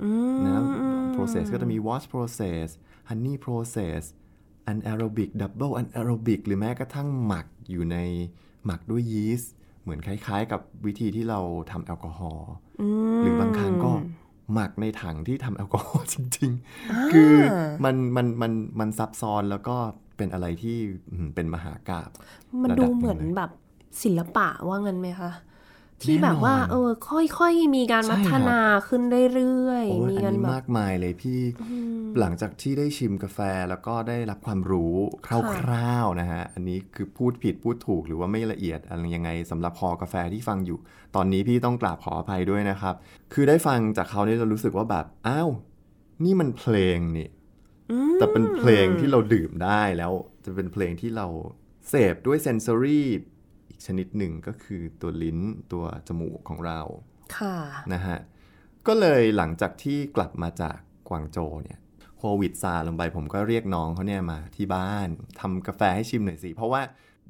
อืมนะ process ก็จะมี wash process honey process anaerobic double anaerobic หรือแม้กระทั่งหมักอยู่ในหมักด้วยยีสต์ เหมือนคล้ายๆ กับวิธีที่เราทำแอลกอฮอล์หรือบางครั้งก็ หมักในถังที่ทำแอลกอฮอล์จริง ๆ คือมันมันมันมันซับซ้อนแล้วก็เป็นอะไรที่อืมเป็นมหากาบมันระดูดับเหมือนงลยแบบศิลปะว่างั้นไหมคะ ที่แบบว่าแน่นอนเออ ค่อยๆ มีการใช่พัฒนาขึ้นเรื่อยโอ้ยๆมีอันกันนี้แบบมากมายเลยพี่หลังจากที่ได้ชิมกาแฟแล้วก็ได้รับความรู้คร่าวๆนะฮะ อันนี้คือพูดผิดพูดถูกหรือว่าไม่ละเอียดอะไรยังไงสำหรับคอกาแฟที่ฟังอยู่ ตอนนี้พี่ต้องกราบขออภัยด้วยนะครับ คือได้ฟังจากเขาเนี่ยจะรู้สึกว่าแบบอ้าวนี่มันเพลงนี่แต่เป็นเพลงที่เราดื่มได้แล้ว จะเป็นเพลงที่เราเสพด้วยเซนซอรี่อี กชนิดหนึ่งก็คือตัวลิ้นตัวจมูกของเราค่ะนะฮะก็เลยหลังจากที่กลับมาจากกวางโจวเนี่ยโควิดซาลงไปผมก็เรียกน้องเขาเนี่ยมาที่บ้านทำกาแฟให้ชิมหน่อยสิ เพราะว่า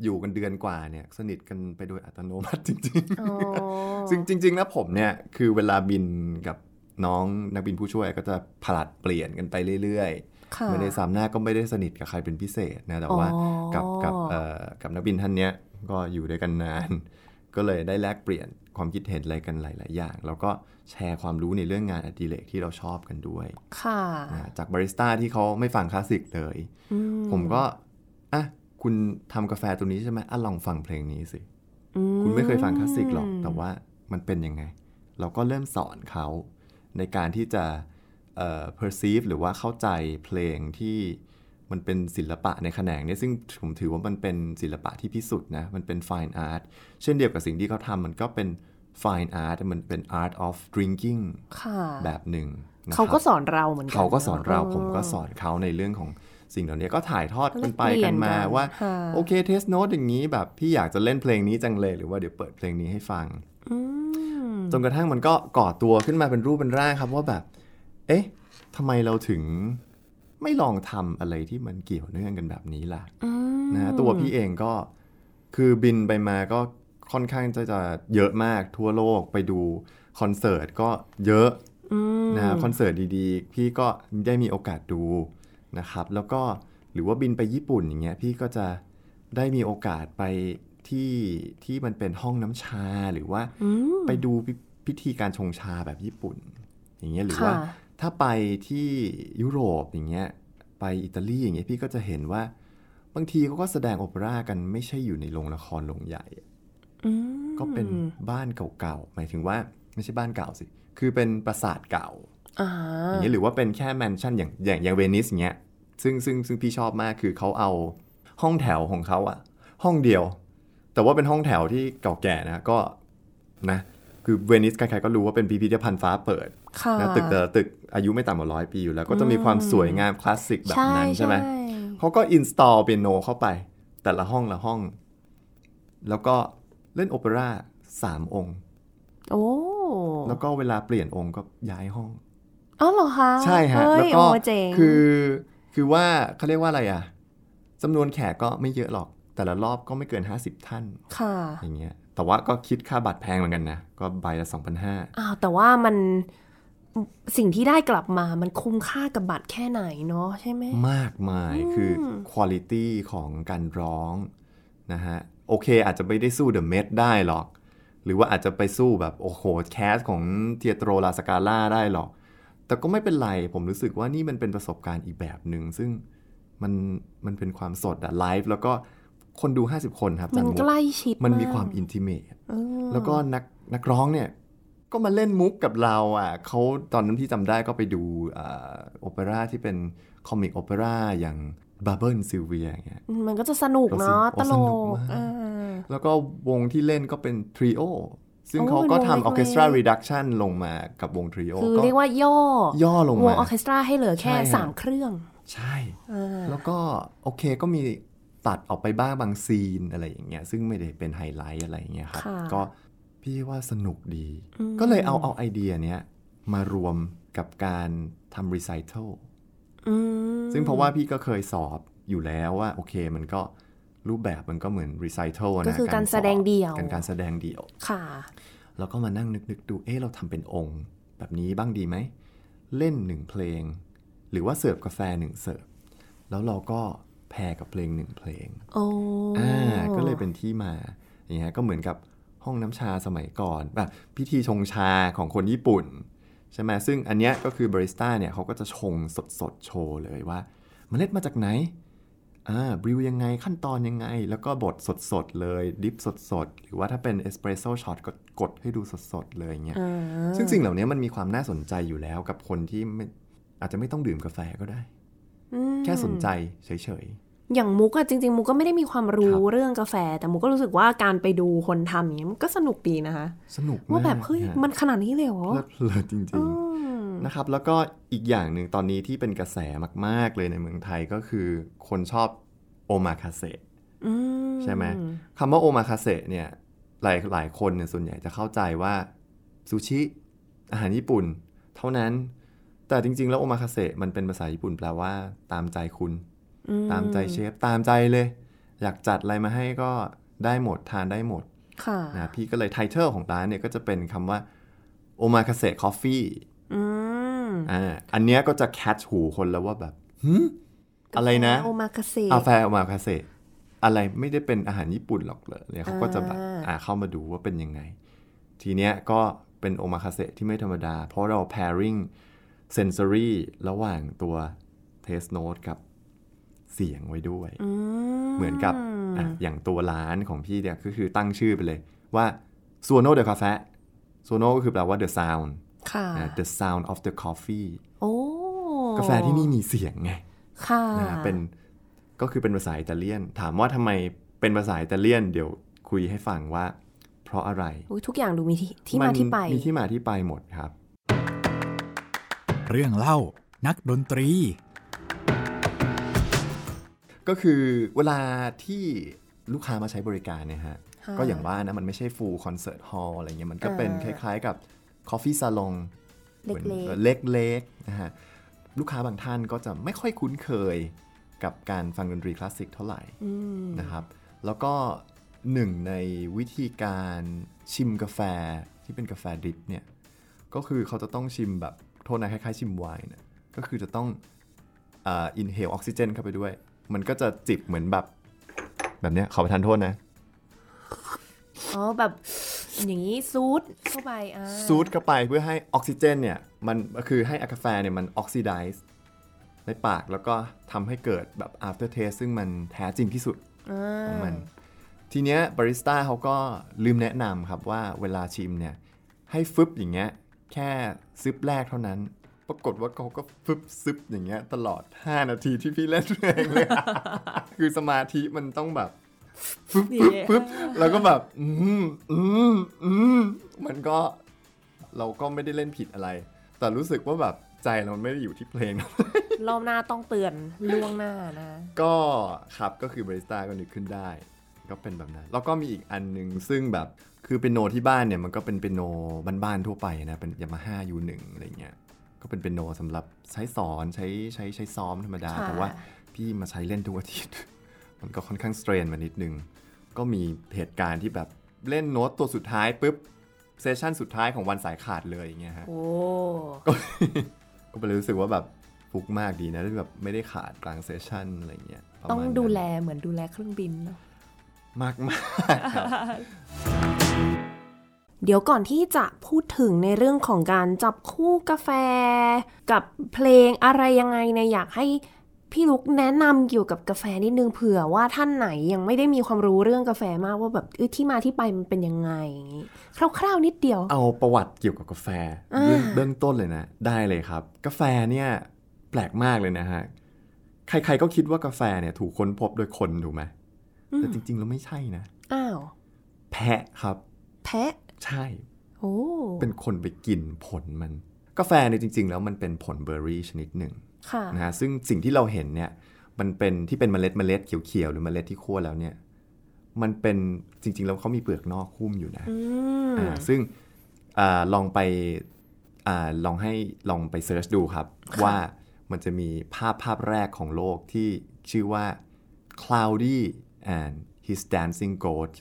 อยู่กันเดือนกว่าเนี่ยสนิทกันไปโดยอัตโนมัติจริงอ๋อๆซึ่งจริงๆแล้วผมเนี่ยคือเวลาบินกับน้องนักบินผู้ช่วยก็จะผลัดเปลี่ยนกันไปเรื่อยๆค่ะ ไม่ได้ซ้ำหน้าก็ไม่ได้สนิทกับใครเป็นพิเศษนะแต่ว่าอ๋อกับกับเอ่อกับนักบินท่านเนี้ยก็อยู่ด้วยกันนาน ก็เลยได้แลกเปลี่ยนความคิดเห็นอะไรกันหลาย ๆ อย่าง แล้วก็แชร์ความรู้ในเรื่องงานอดิเรกที่เราชอบกันด้วยค่ะนะจากบาริสต้าที่เขาไม่ฟังคลาสสิกเลยอืมผมก็อะคุณทำกาแฟตัวนี้ใช่ไหมอะลองฟังเพลงนี้สิอืคุณไม่เคยฟังคลาสสิกหรอก แต่ว่ามันเป็นยังไง เราก็เริ่มสอนเขาในการที่จะเอ่อ perceive หรือว่าเข้าใจเพลงที่มันเป็นศิลปะในแขนงเนี้ซึ่งผมถือว่ามันเป็นศิลปะที่พิสุทธิ์นะ มันเป็น fine art เช่นเดียวกับสิ่งที่เขาทำมันก็เป็น fine art มันเป็น art of drinking ค่ะแบบหนึ่งนะครับเขาก็สอนเราเหมือนกันเขาก็สอนเราออผมก็สอนเขาในเรื่องของสิ่งเหล่านี้ก็ถ่ายทอดกันไปแลกเปลี่กัยนนมากันว่าค่ะโอเคเทสโน e อย่างนี้แบบพี่อยากจะเล่นเพลงนี้จังเลย หรือว่าเดี๋ยวเปิดเพลงนี้ให้ฟังอืมจนกระทั่งมันก็ก่อตัวขึ้นมาเป็นรูปเป็นร่างครับว่าแบบ เอ๊ะทำไมเราถึงไม่ลองทำอะไรที่มันเกี่ยวเนื่องกันแบบนี้ล่ะอืมนะตัวพี่เองก็คือบินไปมาก็ค่อนข้างจะจะเยอะมากทั่วโลกไปดูคอนเสิร์ตก็เยอะอืมนะคอนเสิร์ตดีๆ พี่ก็ได้มีโอกาสดูนะครับ แล้วก็หรือว่าบินไปญี่ปุ่นอย่างเงี้ยพี่ก็จะได้มีโอกาสไปที่ที่มันเป็นห้องน้ำชาหรือว่าอืมไปดูพิพิธีการชงชาแบบญี่ปุ่น อย่างเงี้ยหรือว่าค่ะ ถ้าไปที่ยุโรปอย่างเงี้ยไปอิตาลีอย่างเงี้ยพี่ก็จะเห็นว่า บางทีเขาก็แสดงโอเปร่ากันไม่ใช่อยู่ในโรงละครโรงใหญ่อืมก็เป็นบ้านเก่าๆหมายถึงว่าไม่ใช่บ้านเก่าสิ คือเป็นปราสาทเก่าอ่าอย่างเงี้ยหรือว่าเป็นแค่แมนชั่นอย่างอย่างอย่างเวนิสอย่างเงี้ยซึ่งซึ่งซึ่งพี่ชอบมากคือเขาเอาห้องแถวของเขาอะห้องเดียว แต่ว่าเป็นห้องแถวที่เก่าแก่นะก็นะ คือเวนิสใครๆก็รู้ว่าเป็นพิพิธภัณฑ์ฟ้าเปิดค่ะนะตึกแต่ละตึกอายุไม่ต่ำกว่าร้อยปีอยู่แล้ว ก็จะมีความสวยงามคลาสสิกแบบนั้นใช่ไหมเขาก็อินสตอลเปียโนเข้าไป แต่ละห้องละห้อง แล้วก็เล่นโอเปร่าสามองค์ โอ้แล้วก็เวลาเปลี่ยนองค์ก็ย้ายห้องอ๋อเหรอคะใช่ฮะเฮ้ยแล้วก็โอ้เจ๋งคือคือว่าเขาเรียกว่าอะไรอะจำนวนแขกก็ไม่เยอะหรอก แต่ละรอบก็ไม่เกิน50ท่าน ค่ะ อย่างเงี้ย แต่ว่าก็คิดค่าบัตรแพงเหมือนกันนะ ก็ใบละ2,500อ้าวแต่ว่ามันสิ่งที่ได้กลับมามันคุ้มค่ากับบัตรแค่ไหนเนาะใช่ไหม มากมายคือคุณภาพของการร้องนะฮะ โอเคอาจจะไม่ได้สู้เดอะเมดได้หรอก หรือว่าอาจจะไปสู้แบบ โอ้โห แคสของit: Teatro La Scala ได้หรอก แต่ก็ไม่เป็นไร ผมรู้สึกว่านี่มันเป็นประสบการณ์อีกแบบหนึ่ง ซึ่งมันมันเป็นความสด alive แล้วก็ คนดู 50 คนครับมันจัมุใกล้ชิดมันมีความ intimate เออแล้วก็นักนักร้องเนี่ยก็มาเล่นมุกกับเราอะเขาตอนนั้นที่จำได้ก็ไปดูอ่าโอเปร่าที่เป็น comic opera อย่าง Barber of Seville อย่างเงี้ยมันก็จะสนุกเนาะโอ้ตสลนุกกมากอ่าแล้วก็วงที่เล่นก็เป็น trio ซึ่งโอ้เขาก็เป็นวงทำออเคสตราเล็กๆ reduction ลงมากับวง trio คือก็เรียกว่าย่อ ย่อลงมาวงออร์เคสตราให้เหลือแค่ใช่ฮะสามเครื่อง ใช่อ่าแล้วก็โอเคก็มี ตัดออกไปบ้างบาง scene อะไรอย่างเงี้ยซึ่งไม่ได้เป็นไฮไลท์อะไรอย่างเงี้ยครับค่ะก็พี่ว่าสนุกดีอืมก็เลยเอาเอาไอเดียเนี้ยมารวมกับการทำรีไซเคิลอืมซึ่งเพราะว่าพี่ก็เคยสอบอยู่แล้วว่า โอเคมันก็รูปแบบมันก็เหมือนรีไซเคิลนะก็คือการสบแสดงเดี่ยวการการแสดงเดี่ยวค่ะ แล้วก็มานั่งนึกๆดูเอ๊ะเราทำเป็นองค์ แบบนี้บ้างดีไหม เล่นหนึ่งเพลง หรือว่าเสิร์ฟกาแฟหนึ่งเสิร์ฟแล้วเราก็ แพรกับเพลงหนึ่งเพลงโอ้อ่าก็เลยเป็นที่มาอย่างเงี้ยก็เหมือนกับห้องน้ำชาสมัยก่อนแบบพิธีชงชาของคนญี่ปุ่นใช่ไหมซึ่งอันเนี้ยก็คือบาริสต้าเนี่ยเขาก็จะชงสดๆโชว์เลยว่าเมล็ดมาจากไหนอ่า brew ยังไงขั้นตอนยังไง แล้วก็บดสดๆเลย drip สดๆหรือว่าถ้าเป็นเอสเปรสโซ่ช็อตก็กดให้ดูสดๆเลยอย่างเงี้ยอ่าซึ่งสิ่งเหล่านี้มันมีความน่าสนใจอยู่แล้วกับคนที่ไม่อาจจะไม่ต้องดื่มกาแฟก็ได้อืม แค่สนใจเฉยอย่างมุกอะจริง ๆ มุกก็ไม่ได้มีความรู้ครับเรื่องกาแฟ แต่มุกก็รู้สึกว่าการไปดูคนทำอย่างเงี้ยมันก็สนุกดีนะคะๆสนุกมากว่าแบบเฮ้ยฮะมันขนาดนี้เลยเหรอเพลิดเพลินจริงอืๆมนะครับ แล้วก็อีกอย่างหนึ่งตอนนี้ที่เป็นกระแสมาก ๆ เลยในเมืองไทยก็คือ คนชอบโอมาคาเซอืใช่ไหมคำว่าโอมาคาเซเนี่ยหลายหลายคนเนี่ยส่วนใหญ่จะเข้าใจว่าซูชิอาหารญี่ปุ่น เท่านั้น แต่จริง ๆ แล้วโอมาคาเซมันเป็นภาษาญี่ปุ่นแปลว่า ตามใจคุณอืตามใจเชฟ ตามใจเลย อยากจัดอะไรมาให้ก็ได้หมดทานได้หมดค่ะนะพี่ก็เลย title ของร้านเนี่ยก็จะเป็นคำว่าโอมาคาเซ coffeeอืมอ่าอันเนี้ยก็จะ catch หูคนแล้วว่าแบบหืมอะไรนะโอมากาเซอาแฟโอมาคาเซอะไรไม่ได้เป็นอาหารญี่ปุ่นหรอกเลยเนี่ยเขาก็จะแบบอ่าอ่าเข้ามาดูว่าเป็นยังไง ทีเนี้ยก็เป็นโอมาคาเซที่ไม่ธรรมดา เพราะเรา pairing sensory ระหว่างตัว taste note กับเสียงไว้ด้วยอืมเหมือนกับอะอย่างตัวร้านของพี่เนี่ยก็คือตั้งชื่อไปเลยว่า Suono de Cafe Suono ก็คือแปลว่า the sound ค่ะนะ the sound of the coffee โอ้กาแฟที่นี่มีเสียงไงค่ะนะเป็นก็คือเป็นภาษาอิตาเลียน ถามว่าทำไมเป็นภาษาอิตาเลียน เดี๋ยวคุยให้ฟังว่า เพราะอะไรอุ๊ยทุกอย่างดูมีที่ที่มาที่ไป มีที่มาที่ไปหมดครับ เรื่องเล่านักดนตรี ก็คือเวลาที่ลูกค้ามาใช้บริการเนี่ยฮะค่ะก็อย่างว่านะ มันไม่ใช่ full concert hall อะไรเงี้ยมันก็เป็นคอ่าล้ายๆกับ coffee salon เล็กๆหมือนเล็กๆนะฮะลูกค้าบางท่านก็จะไม่ค่อยคุ้นเคยกับการฟังดนตรีคลาสสิกเท่าไหร่อืมนะครับ แล้วก็หนึ่งในวิธีการชิมกาแฟที่เป็นกาแฟดริปเนี่ย ก็คือเขาจะต้องชิมแบบ โทษนะคล้ายๆชิมไวน์นะก็คือจะต้องอ่าอินเฮลออกซิเจนเข้าไปด้วย มันก็จะจิบเหมือนแบบ แบบเนี้ยขอประทานโทษนะ อ๋อแบบอย่างนี้ซูดเข้าไปอ่าซูดเข้าไปเพื่อให้ออกซิเจนเนี่ยมันคือให้กาแฟเนี่ยมันออกซิไดซ์ในปากแล้วก็ทำให้เกิดแบบ after taste ซึ่งมันแท้จริงที่สุดอ่าของมัน ทีเนี้ยบาริสต้าเขาก็ลืมแนะนำครับว่าเวลาชิมเนี่ยให้ฟึบอย่างเงี้ย แค่ซึบแรกเท่านั้น ปรากฏว่าเขาก็ฟึบซึบอย่างเงี้ย ตลอด 5 นาทีที่พี่เล่นเพลงเลยคือสมาธิมันต้องแบบฟึบฟึบฟึบแล้วก็แบบ อืมอืมอืมมันก็เราก็ไม่ได้เล่นผิดอะไร แต่รู้สึกว่าแบบใจเราไม่ได้อยู่ที่เพลง รอบหน้าต้องเตือนล่วงหน้านะ ก็ครับก็คือบาริสต้าก็นึกขึ้นได้ ก็เป็นแบบนั้น แล้วก็มีอีกอันหนึ่งซึ่งแบบคือเป็นโนที่บ้านเนี่ยมันก็เป็นเป็นโนบ้านๆทั่วไปนะเป็นยามาฮ่ายูหนึ่งอะไรเงี้ยก็เป็นเป็นโนสำหรับใช้สอนใช้ใช้ใช้ซ้อมธรรมดาค่ะแต่ว่าพี่มาใช้เล่นทุกอาทิตย์ มันก็ค่อนข้างสเตรนมานิดนึง ก็มีเหตุการณ์ที่แบบเล่นโน้ตตัวสุดท้ายปุ๊บเซสชั่นสุดท้ายของวันสายขาดเลยอย่างเงี้ยฮะโอ้ก็ก็เลยรู้สึกว่าแบบฟุกมากดีนะที่แบบไม่ได้ขาดกลางเซสชั่นอะไรเงี้ยประมาณต้องนั้นดูแลเหมือนดูแลเครื่องบินเนาะ มากมากๆครับเดี๋ยวก่อนที่จะพูดถึงในเรื่องของการจับคู่กาแฟ กับเพลงอะไรยังไงเนี่ยอยากให้พี่ลุกแนะนำเกี่ยวกับกาแฟนิดนึงเผื่อว่าท่านไหนยังไม่ได้มีความรู้เรื่องกาแฟมากว่าแบบที่มาที่ไปมันเป็นยังไงอย่างงี้คร่าวๆนิดเดียว เอาประวัติเกี่ยวกับกาแฟเบื้องเบื้องต้นเลยนะ ได้เลยครับ กาแฟเนี่ยแปลกมากเลยนะฮะใครๆก็คิดว่ากาแฟเนี่ยถูกค้นพบโดยคนถูกไหม แต่จริงๆแล้วไม่ใช่นะ อ้าว แพะครับ แพะ ใช่ โอ้ เป็นคนไปกินผลมัน กาแฟเนี่ยจริง ๆ แล้วมันเป็นผลเบอร์รี่ชนิดหนึ่งค่ะนะฮะซึ่งสิ่งที่เราเห็นเนี่ย มันเป็นที่เป็นเมล็ดเมล็ดเขียวๆหรือเมล็ดที่คั่วแล้วเนี่ย มันเป็นจริง ๆ แล้วเขามีเปลือกนอกหุ้มอยู่นะอืมอ่าซึ่งอาลองไปอาลองให้ลองไปเซิร์ชดูครับ ว่ามันจะมีภาพภาพแรกของโลกที่ชื่อว่า Cloudy and his dancing goat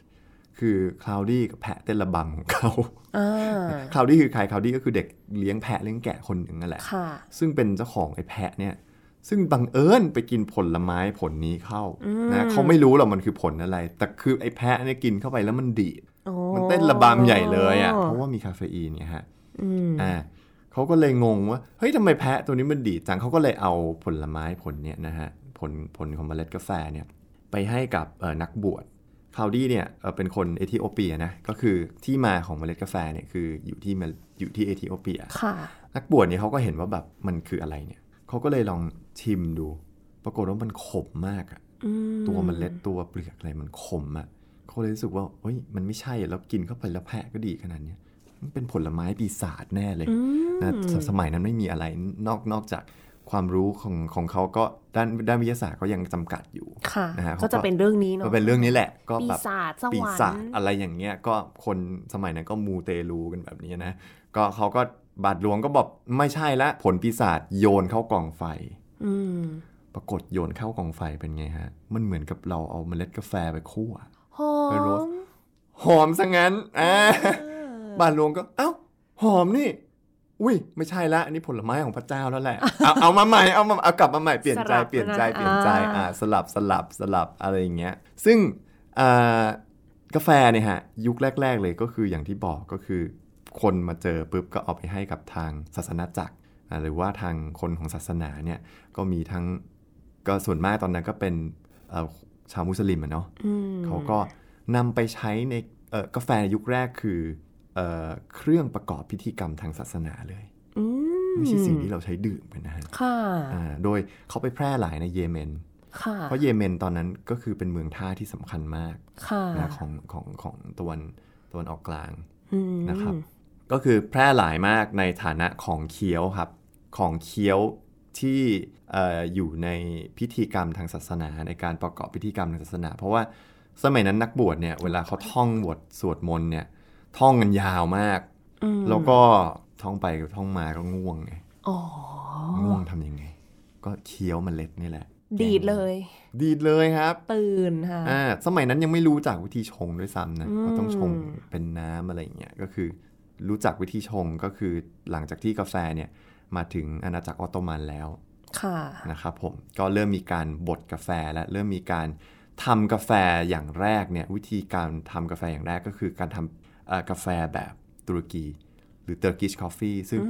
คือ Cloudy กับแพะเต้นระบำของเขาอ่า Cloudy คือใคร Cloudy ก็คือเด็กเลี้ยงแพะเลี้ยงแกะคนหนึ่งนั่นแหละค่ะซึ่งเป็นเจ้าของไอ้แพะเนี่ย ซึ่งบังเอิญไปกินผลไม้ผลนี้เข้านะเขาไม่รู้หรอกมันคือผลอะไร แต่คือไอ้แพะเนี่ยกินเข้าไปแล้วมันดีดโอ้มันเต้นระบำใหญ่เลยอะ เพราะว่ามีคาเฟอีนเนี่ยฮะอืมอ่าเขาก็เลยงงว่า เฮ้ยทำไมแพะตัวนี้มันดีดจังเขาก็เลยเอาผลไม้ผลเนี่ยนะฮะ ผลผลของเมล็ดกาแฟเนี่ย ไปให้กับเอ่อนักบวชคาลดี้เนี่ยเอ่อเป็นคนเอธิโอเปียนะก็คือที่มาของเมล็ดกาแฟเนี่ยคืออยู่ที่มาอยู่ที่เอธิโอเปียค่ะนักบวชเนี่ยเขาก็เห็นว่าแบบมันคืออะไรเนี่ยเขาก็เลยลองชิมดู ปรากฏว่ามันขมมากอะอืมตัวเมล็ดตัวเปลือกอะไรมันขมอะเขาเลยรู้สึกว่าเฮ้ยมันไม่ใช่อะแล้วกินเข้าไปแล้วแพะก็ดีขนาดเนี้ยมันเป็นผลไม้ปีศาจแน่เลยอืมนะสสมัยนั้นไม่มีอะไรนอกนอกจาก ความรู้ของของเขาก็ด้านด้านวิทยาศาสตร์ก็ยังจำกัดอยู่ค่ะนะฮะเขาก็ก็จะเป็นเรื่องนี้เนาะก็เป็นเรื่องนี้แหละ ก็ปีแบบศาจสวรรค์ปีศาจอะไรอย่างเงี้ยก็คนสมัยนั้นก็มูเตลูกันแบบนี้นะก็เขาก็บาทหลวงก็บอกไม่ใช่ละผลปีศาจโยนเข้ากองไฟ อืมปรากฏโยนเข้ากองไฟเป็นไงฮะ มันเหมือนกับเราเอาเมล็ดกาแฟไปคั่วหอไปโรสมหอมซะงั้นอ่าบาทหลวงก็เอ้าหอมนี่ อุ้ยไม่ใช่ละอันนี้ผลไม้ของพระเจ้าแล้วแหละเอาเอามาใหม่เอามาเอากลับมาใหม่เปลี่ยนใจเปลี่ยนใจเปลี่ยนใจอ่าสลับสลับสลับอะไรอย่างเงี้ย ซึ่งอ่ากาแฟเนี่ยฮะยุคแรก ๆ เลยก็คืออย่างที่บอกก็คือ คนมาเจอปุ๊บก็เอาไปให้กับทางศาสนาจักรอ่าหรือว่าทางคนของศาสนาเนี่ยก็มีทั้งก็ส่วนมากตอนนั้นก็เป็นเอ่อชาวมุสลิมอะเนาะอืมเขาก็นำไปใช้ในเอ่อกาแฟยุคแรกคือ เอ่อเครื่องประกอบพิธีกรรมทางศาสนาเลยอืมไม่ใช่สิ่งที่เราใช้ดื่มกันนะฮะค่ะอ่าโดยเขาไปแพร่หลายในเยเมนค่ะเพราะเยเมนตอนนั้นก็คือเป็นเมืองท่าที่สำคัญมากค่ะนะของของของตะวันตะวันออกกลางอืมนะครับ ก็คือแพร่หลายมากในฐานะของเคี้ยวครับ ของเคี้ยวที่เอออยู่ในพิธีกรรมทางศาสนาในการประกอบพิธีกรรมทางศาสนา เพราะว่าสมัยนั้นนักบวชเนี่ยเวลาเขาท่องบทสวดมนต์เนี่ย ท่องกันยาวมากอืมแล้วก็ท่องไปท่องมาก็ง่วงไงอ๋อง่วงทำยังไง ก็เคี้ยวเมล็ดนี่แหละ ดีดเลย ดีดเลยครับ ตื่นค่ะอ่าสมัยนั้นยังไม่รู้จักวิธีชงด้วยซ้ำนะอืมว่าต้องชงเป็นน้ำอะไรอย่างเงี้ยก็คือ รู้จักวิธีชงก็คือหลังจากที่กาแฟเนี่ยมาถึงอาณาจักรออตโตมันแล้วค่ะนะครับผมก็เริ่มมีการบดกาแฟและเริ่มมีการทำกาแฟอย่างแรกเนี่ยวิธีการทำกาแฟอย่างแรกก็คือการทำเอ่อ กาแฟแบบตุรกีหรือ Turkish Coffee ซึ่ง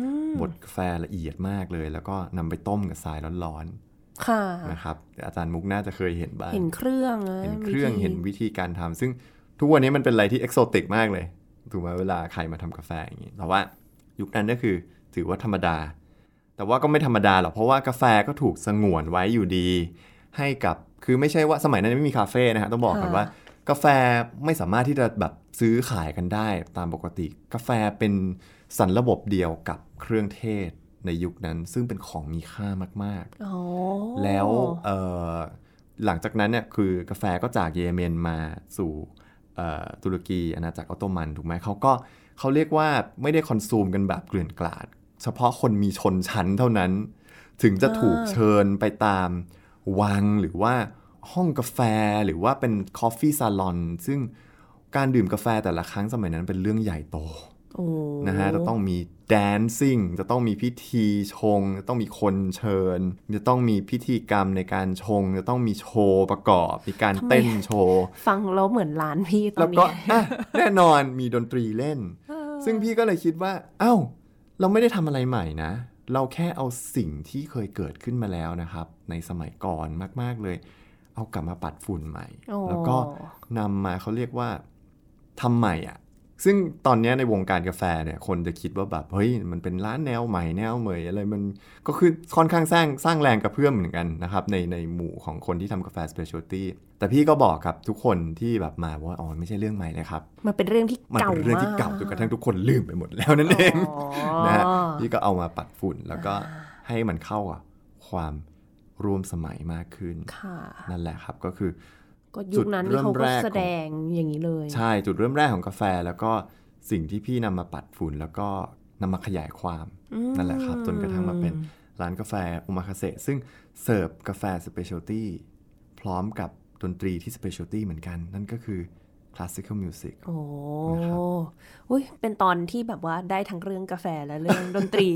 บดกาแฟละเอียดมากเลย แล้วก็นำไปต้มกับทรายร้อนค่ะๆนะครับอาจารย์มุกน่าจะเคยเห็นบ้าง เห็นเครื่องนะเห็นเครื่องวิธีเห็นวิธีการทำซึ่งทุกวันนี้มันเป็นอะไรที่เอกโซติกมากเลย ถูกไหมเวลาใครมาทำกาแฟอย่างนี้แต่ว่ายุคนั้นก็คือถือว่าธรรมดา แต่ว่าก็ไม่ธรรมดาหรอกเพราะว่ากาแฟก็ถูกสงวนไว้อยู่ดี ให้กับคือไม่ใช่ว่าสมัยนั้นไม่มีคาเฟ่นะฮะต้องบอกก่อนว่า กาแฟไม่สามารถที่จะแบบซื้อขายกันได้ตามปกติ กาแฟเป็นสรรระบบเดียวกับเครื่องเทศในยุคนั้นซึ่งเป็นของมีค่ามากๆอ๋อแล้วเอ่อหลังจากนั้นเนี่ยคือกาแฟก็จากเยเมนมาสู่เอ่อตุรกีอาณาจักรออตโตมันถูกไหมเขาก็เขาเรียกว่าไม่ได้คอนซูมกันแบบเกลื่อนกลาด เฉพาะคนมีชนชั้นเท่านั้น ถึงจะถูกเชิญไปตามวังหรือว่า ห้องกาแฟหรือว่าเป็น coffee salon ซึ่งการดื่มกาแฟแต่ละครั้งสมัยนั้นเป็นเรื่องใหญ่โตโอ้นะฮะจะต้องมี dancing จะต้องมีพิธีชง จะต้องมีคนเชิญ จะต้องมีพิธีกรรมในการชง จะต้องมีโชว์ประกอบ มีการเต้นโชว์ ฟังแล้วเหมือนร้านพี่ตอนนี้แล้วก็อะแน่นอนมีดนตรีเล่น ซึ่งพี่ก็เลยคิดว่า เอ้า เราไม่ได้ทำอะไรใหม่นะ เราแค่เอาสิ่งที่เคยเกิดขึ้นมาแล้วนะครับ ในสมัยก่อนมาก ๆเลย เอากลับมาปัดฝุ่นใหม่โอ้แล้วก็นำมาเขาเรียกว่าทำใหม่อะ ซึ่งตอนเนี้ยในวงการกาแฟเนี่ยคนจะคิดว่าแบบเฮ้ยมันเป็นร้านแนวใหม่แนวเหมยอะไรมันก็คือค่อนข้างสร้างสร้างแรงกระเพื่อมเหมือนกันนะครับ ในในหมู่ของคนที่ทำกาแฟ specialty แต่พี่ก็บอกกับทุกคนที่แบบมาว่าอ๋อไม่ใช่เรื่องใหม่เลยครับ มันเป็นเรื่องที่มันเก่าเป็นเรื่องที่มากเก่าจนกระทั่งทุกคนลืมไปหมดแล้วนั่นเองอ๋อนะฮะพี่ก็เอามาปัดฝุ่นแล้วก็ให้มันเข้ากับความ ร่วมสมัยมากขึ้นค่ะนั่นแหละครับก็คือก็ยุคนั้นจุดเริ่นี่มเขาแรก็กของแสดงอย่างนี้เลย ใช่จุดเริ่มแรกของกาแฟแล้วก็สิ่งที่พี่นำมาปัดฝุ่นแล้วก็นำมาขยายความนั่นแหละครับ จนกระทั่งมาเป็นร้านกาแฟโอมาคาเซซึ่งเสิร์ฟกาแฟ specialty พร้อมกับดนตรีที่ specialty เหมือนกัน นั่นก็คือ คลาสสิคอลมิวสิกโอ้นะครับอุ้ยเป็นตอนที่แบบว่าได้ทั้งเรื่องกาแฟและเรื่องดนตรี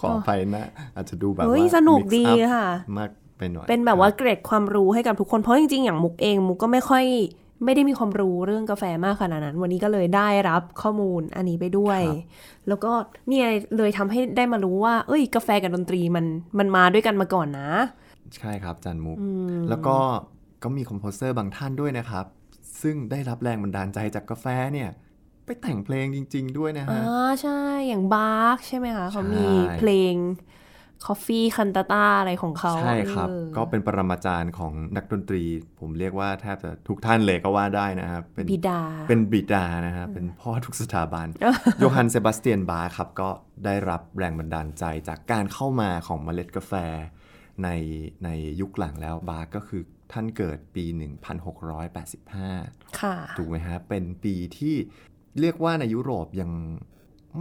ขออภัยนะ อาจจะดูแบบเฮ้ยว่าสนุก mix ดี up ค่ะ มากไปหน่อย เป็นแบบว่าเกร็ดความรู้ให้กับทุกคน เพราะจริงๆ อย่างมุกเองมุกก็ไม่ค่อยไม่ได้มีความรู้เรื่องกาแฟมากขนาดนั้น วันนี้ก็เลยได้รับข้อมูลอันนี้ไปด้วย แล้วก็เนี่ยเลยทำให้ได้มารู้ว่า เอ้ย กาแฟกับดนตรีมันมันมาด้วยกันมาก่อนนะ ใช่ครับจันมุก แล้วก็ก็มี composer บางท่านด้วยนะครับ ซึ่งได้รับแรงบันดาลใจจากกาแฟเนี่ย ไปแต่งเพลงจริง ๆ ด้วยนะอ่าฮะใช่ อย่างบาร์กใช่ไหมคะเขามีใช่เพลง Coffee คันตาตาอะไรของเขาใช่ครับเออก็เป็นปรมาจารย์ของนักดนตรี ผมเรียกว่าแทบจะทุกท่านเลยก็ว่าได้นะครับเป็นบิดา เป็นบิดานะฮะเป็นพ่อทุกสถาบัน โยฮันเซบาสเตียนบาคครับ ก็ได้รับแรงบันดาลใจจากการเข้ามาของเมล็ดกาแฟ ในในยุคหลังแล้วบาร์ก็คือ ท่านเกิดปี 1685 ค่ะ ถูกไหมฮะ เป็นปีที่เรียกว่าในยุโรปยัง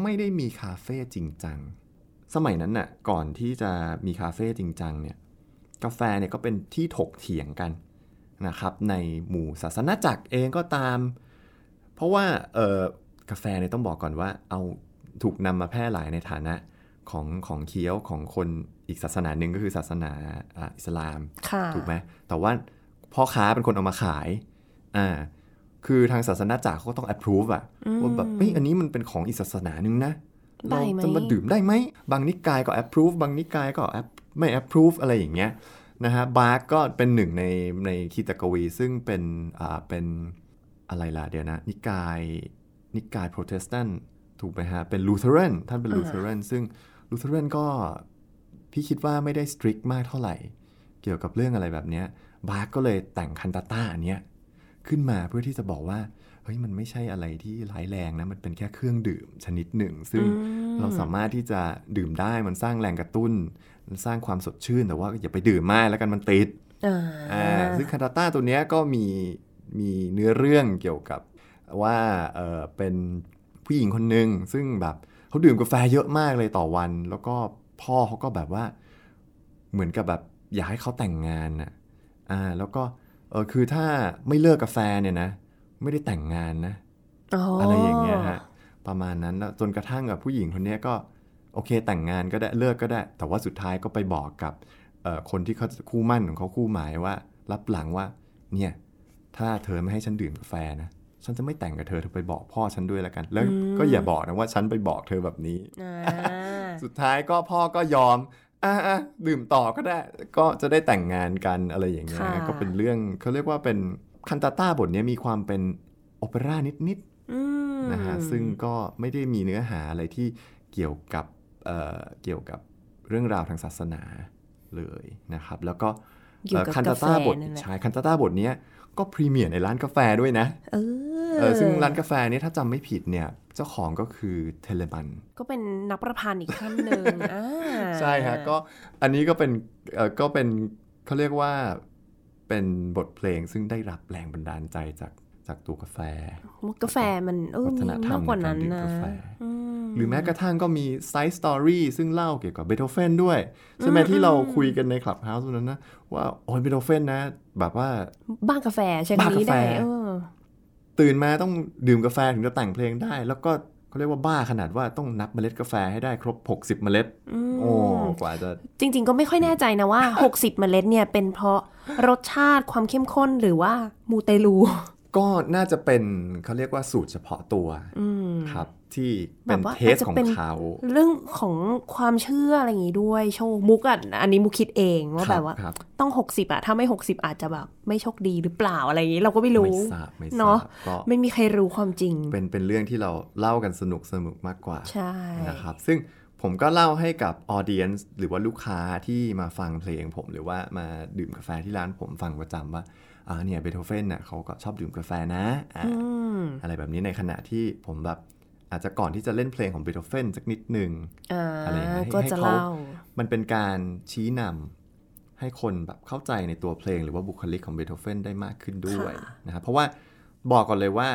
ไม่ได้มีคาเฟ่จริงจัง สมัยนั้นน่ะ ก่อนที่จะมีคาเฟ่จริงจังเนี่ย กาแฟเนี่ยก็เป็นที่ถกเถียงกันนะครับ ในหมู่ศาสนาจักรเองก็ตาม เพราะว่าเออกาแฟเนี่ยต้องบอกก่อนว่า เอาถูกนำมาแพร่หลายในฐานะของของเคี้ยวของคน อีกศาสนาหนึ่งก็คือศาสนาอ่าอิสลามค่ะถูกไหมแต่ว่าพ่อค้าเป็นคนเอามาขายอ่าคือทางศาสนาจักรเขาก็ต้อง approve อะว่าแบบเฮ้ยอันนี้มันเป็นของอีกศาสนาหนึ่งนะได้เราไหมจะมาดื่มได้ไหม บางนิกายก็ approve บางนิกายก็ app ไม่ approve อะไรอย่างเงี้ยนะฮะบาร์กก็เป็นหนึ่งในในคีตกวี ซึ่งเป็นอ่าเป็นอะไรล่ะเดี๋ยวนะ นิกายนิกายโปรเตสแตนต์ถูกไหมฮะ เป็น Lutheran ท่านเป็น Lutheran ซึ่ง Lutheran ก็ พี่คิดว่าไม่ได้ strict มากเท่าไหร่ เกี่ยวกับเรื่องอะไรแบบเนี้ยบาคก็เลยแต่ง cantata อันเนี้ยขึ้นมาเพื่อที่จะบอกว่าเฮ้ยมันไม่ใช่อะไรที่ร้ายแรงนะ มันเป็นแค่เครื่องดื่มชนิดหนึ่ง ซึ่งเราสามารถที่จะดื่มได้มันสร้างแรงกระตุ้น มันสร้างความสดชื่นแต่ว่าอย่าไปดื่มมากแล้วกันมันติดอ่าอ่าซึ่งคาตาต้าตัวเนี้ยก็มีมีเนื้อเรื่องเกี่ยวกับว่าเออเป็นผู้หญิงคนหนึ่งซึ่งแบบเขาดื่มกาแฟเยอะมากเลยต่อวัน แล้วก็ พ่อเขาก็แบบว่าเหมือนกับแบบอยากให้เขาแต่งงานน่ะอ่าแล้วก็เออคือถ้าไม่เลิกกาแฟเนี่ยนะ ไม่ได้แต่งงานนะอะไรอย่างเงี้ยฮะประมาณนั้นแล้วจนกระทั่งกับผู้หญิงคนเนี้ยก็โอเคแต่งงานก็ได้เลิกก็ได้ แต่ว่าสุดท้ายก็ไปบอกกับเอ่อคนที่เขาคู่มั่นของเขาคู่หมายว่า รับหลังว่าเนี่ยถ้าเธอไม่ให้ฉันดื่มกาแฟนะ ฉันจะไม่แต่งกับเธอเธอไปบอกพ่อฉันด้วยแล้วกัน แล้วก็อย่าบอกนะว่าฉันไปบอกเธอแบบนี้อ่าสุดท้ายก็พ่อก็ยอมอะอะดื่มต่อก็ได้ ก็จะได้แต่งงานกันอะไรอย่างเงี้ยค่ะก็เป็นเรื่องเขาเรียกว่าเป็นคันตาต้าบทเนี้ยมีความเป็นโอเปร่านิดอืมๆนะฮะซึ่งก็ไม่ได้มีเนื้อหาอะไรที่เกี่ยวกับเอ่อเกี่ยวกับเรื่องราวทางศาสนาเลยนะครับ แล้วก็เกี่ยวกับคันกาตาแฟต้าบทนั่นแหละใช่คันตาต้าบทเนี้ย ก็พรีเมียร์ในร้านกาแฟด้วยนะ เออเออซึ่งร้านกาแฟเนี้ถ้าจำไม่ผิดเนี่ย เจ้าของก็คือเทเลบัน ก็เป็นนักประพันธ์อีกท่านหนึ่งอ่าใช่ฮะก็อันนี้ก็เป็นเออก็เป็นเขาเรียกว่าเป็นบทเพลงซึ่งได้รับแรงบันดาลใจจาก จากตัวกาแฟกาแฟมันเออมีวัฒนธรรมามกกว่านั้นในการดื่มนะกาแฟอืมหรือแม้กระทั่งก็มี side story ซึ่งเล่าเกี่ยวกับเบโธเฟนด้วย ใช่ไหมที่เราคุยกันในคลับเฮาส์นั้นนะ ว่า โอ้ยเบโธเฟนนะ แบบว่า บ้ากาแฟใช่บ้าคำนี้กาแฟได้เออตื่นมาต้องดื่มกาแฟถึงจะแต่งเพลงได้ แล้วก็เขาเรียกว่าบ้าขนาดว่าต้องนับเมล็ดกาแฟให้ได้ครบ 60 เมล็ด โอ้กว่าจะ จริง ๆ ก็ไม่ค่อยแน่ใจนะว่า 60 เมล็ดเนี่ยเป็นเพราะรสชาติความเข้มข้นหรือว่ามูเตลู ก็น่าจะเป็นเขาเรียกว่าสูตรเฉพาะตัวครับ ที่เป็นแบบว่าเทสอาจจะของเป็นเขาเรื่องของความเชื่ออะไรอย่างงี้ด้วยโชคมุกอะอันนี้มุกคิดเองว่าครับแบบว่าครับต้อง60อะถ้าไม่60อาจจะแบบไม่โชคดีหรือเปล่าอะไรอย่างงี้ เราก็ไม่รู้ไม่ทราบไม่ทราเนาะบก็ไม่มีใครรู้ความจริง เป็นเป็นเรื่องที่เราเล่ากันสนุกสนุกมากกว่าใช่นะครับ ซึ่ง ผมก็เล่าให้กับออเดียนส์หรือว่าลูกค้าที่มาฟังเพลงผม หรือว่ามาดื่มกาแฟที่ร้านผมฟังประจำว่าอ่าเนี่ยเบโธเฟนน่ะเขาก็ชอบดื่มกาแฟนะอ่าอืมอะไรแบบนี้ในขณะที่ผมแบบอาจจะก่อนที่จะเล่นเพลงของเบโธเฟนสักนิดหนึ่งอ่าอะไรอย่างเงี้ยก็ให้จะเขาเล่ามันเป็นการชี้นำให้คนแบบเข้าใจในตัวเพลง หรือว่าบุคลิกของเบโธเฟนได้มากขึ้นด้วยค่ะนะครับเพราะว่าบอกก่อนเลยว่า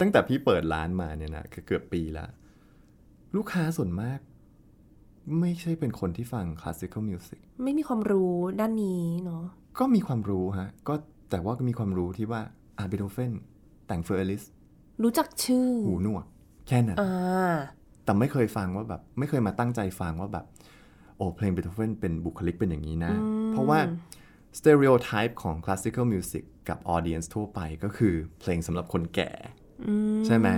ตั้งแต่พี่เปิดร้านมาเนี่ยนะคือเกือบปีแล้วลูกค้าส่วนมาก ไม่ใช่เป็นคนที่ฟังคลาสสิคอลมิวสิกไม่มีความรู้ด้านนี้เนาะก็มีความรู้ฮะ ก็แต่ว่าก็มีความรู้ที่ว่าอาเบโธเฟนแต่ง Für Eliseรู้จักชื่อ หูหนวก แค่นั้นอ่าแต่ไม่เคยฟังว่าแบบ ไม่เคยมาตั้งใจฟังว่าแบบ โอ้เพลงเบโธเฟนเป็นบุคลิกเป็นอย่างนี้นะ เพราะว่าสเต r ร o t y p e ของคลาสสิคอลมิวสิกกับออเดียนส์ทั่วไปก็คือเพลงสำหรับคนแก่ ใช่ไหม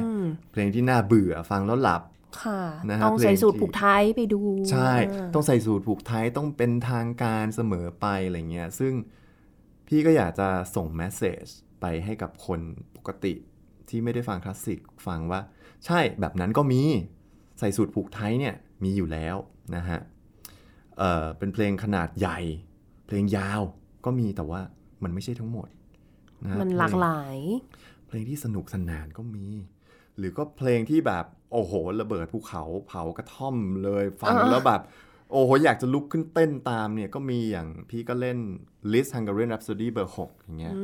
เพลงที่น่าเบื่อฟังแล้วหลับ ค่ะนะฮะต้องใส่เพลงสูตรที่ผูกไทยไปดู ใช่อ่าต้องใส่สูตรผูกไทยต้องเป็นทางการเสมอไปอะไรเงี้ย ซึ่งพี่ก็อยากจะส่งแมสเซจไปให้กับคนปกติที่ไม่ได้ฟังคลาสสิกฟังว่า ใช่แบบนั้นก็มีใส่สูตรผูกไทยเนี่ยมีอยู่แล้วนะฮะเอ่อเป็นเพลงขนาดใหญ่ เพลงยาวก็มีแต่ว่ามันไม่ใช่ทั้งหมดะฮะมันเพงหลากหลาย เพลงที่สนุกสนานก็มี หรือก็เพลงที่แบบ โอ้โห ระเบิดภูเขาเผากระท่อมเลยฟังอ่าแล้วแบบ โอ้โห อยากจะลุกขึ้นเต้นตามเนี่ยก็มีอย่างพี่ก็เล่น List Hungarian Rhapsody เบอร์6อย่างเงี้ยอื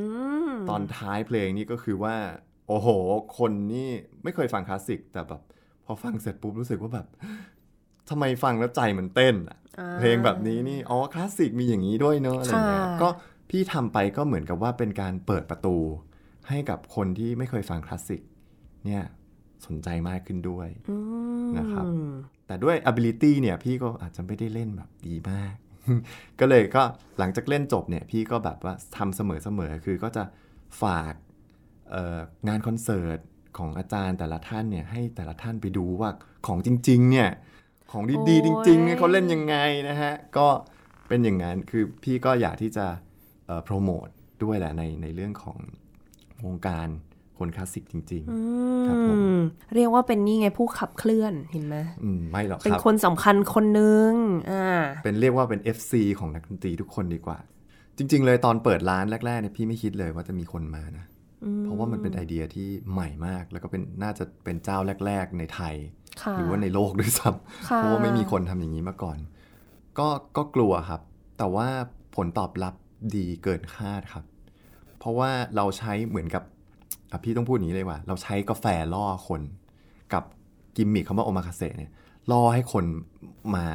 มตอนท้ายเพลงนี่ก็คือว่า โอ้โห คนนี่ไม่เคยฟังคลาสสิก แต่แบบพอฟังเสร็จปุ๊บรู้สึกว่าแบบทำไมฟังแล้วใจมันเต้นอะอ่าเพลงแบบนี้นี่อ๋อคลาสสิกมีอย่างนี้ด้วยเนอะอะไรเงี้ยค่ะก็พี่ทำไปก็เหมือนกับว่าเป็นการเปิดประตู ให้กับคนที่ไม่เคยฟังคลาสสิกเนี่ย สนใจมากขึ้นด้วยอืมนะครับ แต่ด้วย ability เนี่ยพี่ก็อาจจะไม่ได้เล่นแบบดีมาก ก็เลยก็หลังจากเล่นจบเนี่ยพี่ก็แบบว่าทำเสมอๆ คือก็จะฝากเอ่องานคอนเสิร์ตของอาจารย์แต่ละท่านเนี่ยให้แต่ละท่านไปดูว่าของจริงๆเนี่ยของดีๆจริงๆเนี่ยเขาเล่นยังไงนะฮะ ก็เป็นอย่างนั้นคือพี่ก็อยากที่จะเอ่อโปรโมทด้วยแหละในในเรื่องของวงการ คนคลาสสิกจริงครับผมอืมเรียกว่าเป็นนี่ไงผู้ขับเคลื่อนเห็นไหมๆอืมไม่หรอกเป็นครับคนสำคัญคนหนึ่งอ่าเป็นเรียกว่าเป็น FC ของนักดนตรีทุกคนดีกว่า จริง ๆ เลยตอนเปิดร้านแรกๆเนี่ยพี่ไม่คิดเลยว่าจะมีคนมานะเพราะว่ามันเป็นไอเดียที่ใหม่มาก แล้วก็เป็นน่าจะเป็นเจ้าแรก ๆ ในไทยค่ะหรือว่าในโลกด้วยซ้ค่ะำเพราะว่าไม่มีคนทำอย่างนี้มาก่อน ก็ก็กลัวครับ แต่ว่าผลตอบรับดีเกินคาดครับ เพราะว่าเราใช้เหมือนกับ อะพี่ต้องพูดอย่างนี้เลยว่า เราใช้กาแฟล่อคนกับกิมมิคคำว่าโอมาคาเซเนี่ยล่อให้คนมา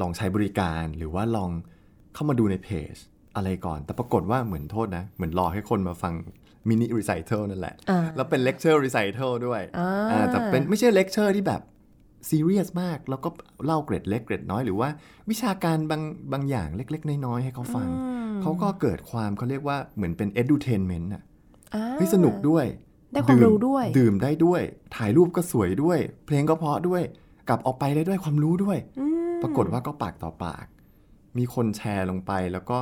ลองใช้บริการหรือว่าลองเข้ามาดูในเพจอะไรก่อน แต่ปรากฏว่าเหมือนโทษนะ เหมือนรอให้คนมาฟัง mini recital นั่นแหละอ่าแล้วเป็น lecture recital ด้วยอ่าอ่าแต่เป็นไม่ใช่เลคเชอร์ที่แบบซีเรียสมาก แล้วก็เล่าเกร็ดเล็กเกร็ดน้อยหรือว่าวิชาการบางบางอย่างเล็ก ๆ น้อย ๆ ให้เขาฟัง เขาก็เกิดความเขาเรียกว่าเหมือนเป็น edutainment อะอ่า เฮ้ยสนุกด้วย ได้ความรู้ด้วย ดื่มได้ด้วย ถ่ายรูปก็สวยด้วย เพลงก็เพราะด้วย กลับออกไปได้ด้วยความรู้ด้วยอืมปรากฏว่าก็ปากต่อปาก มีคนแชร์ลงไปแล้วก็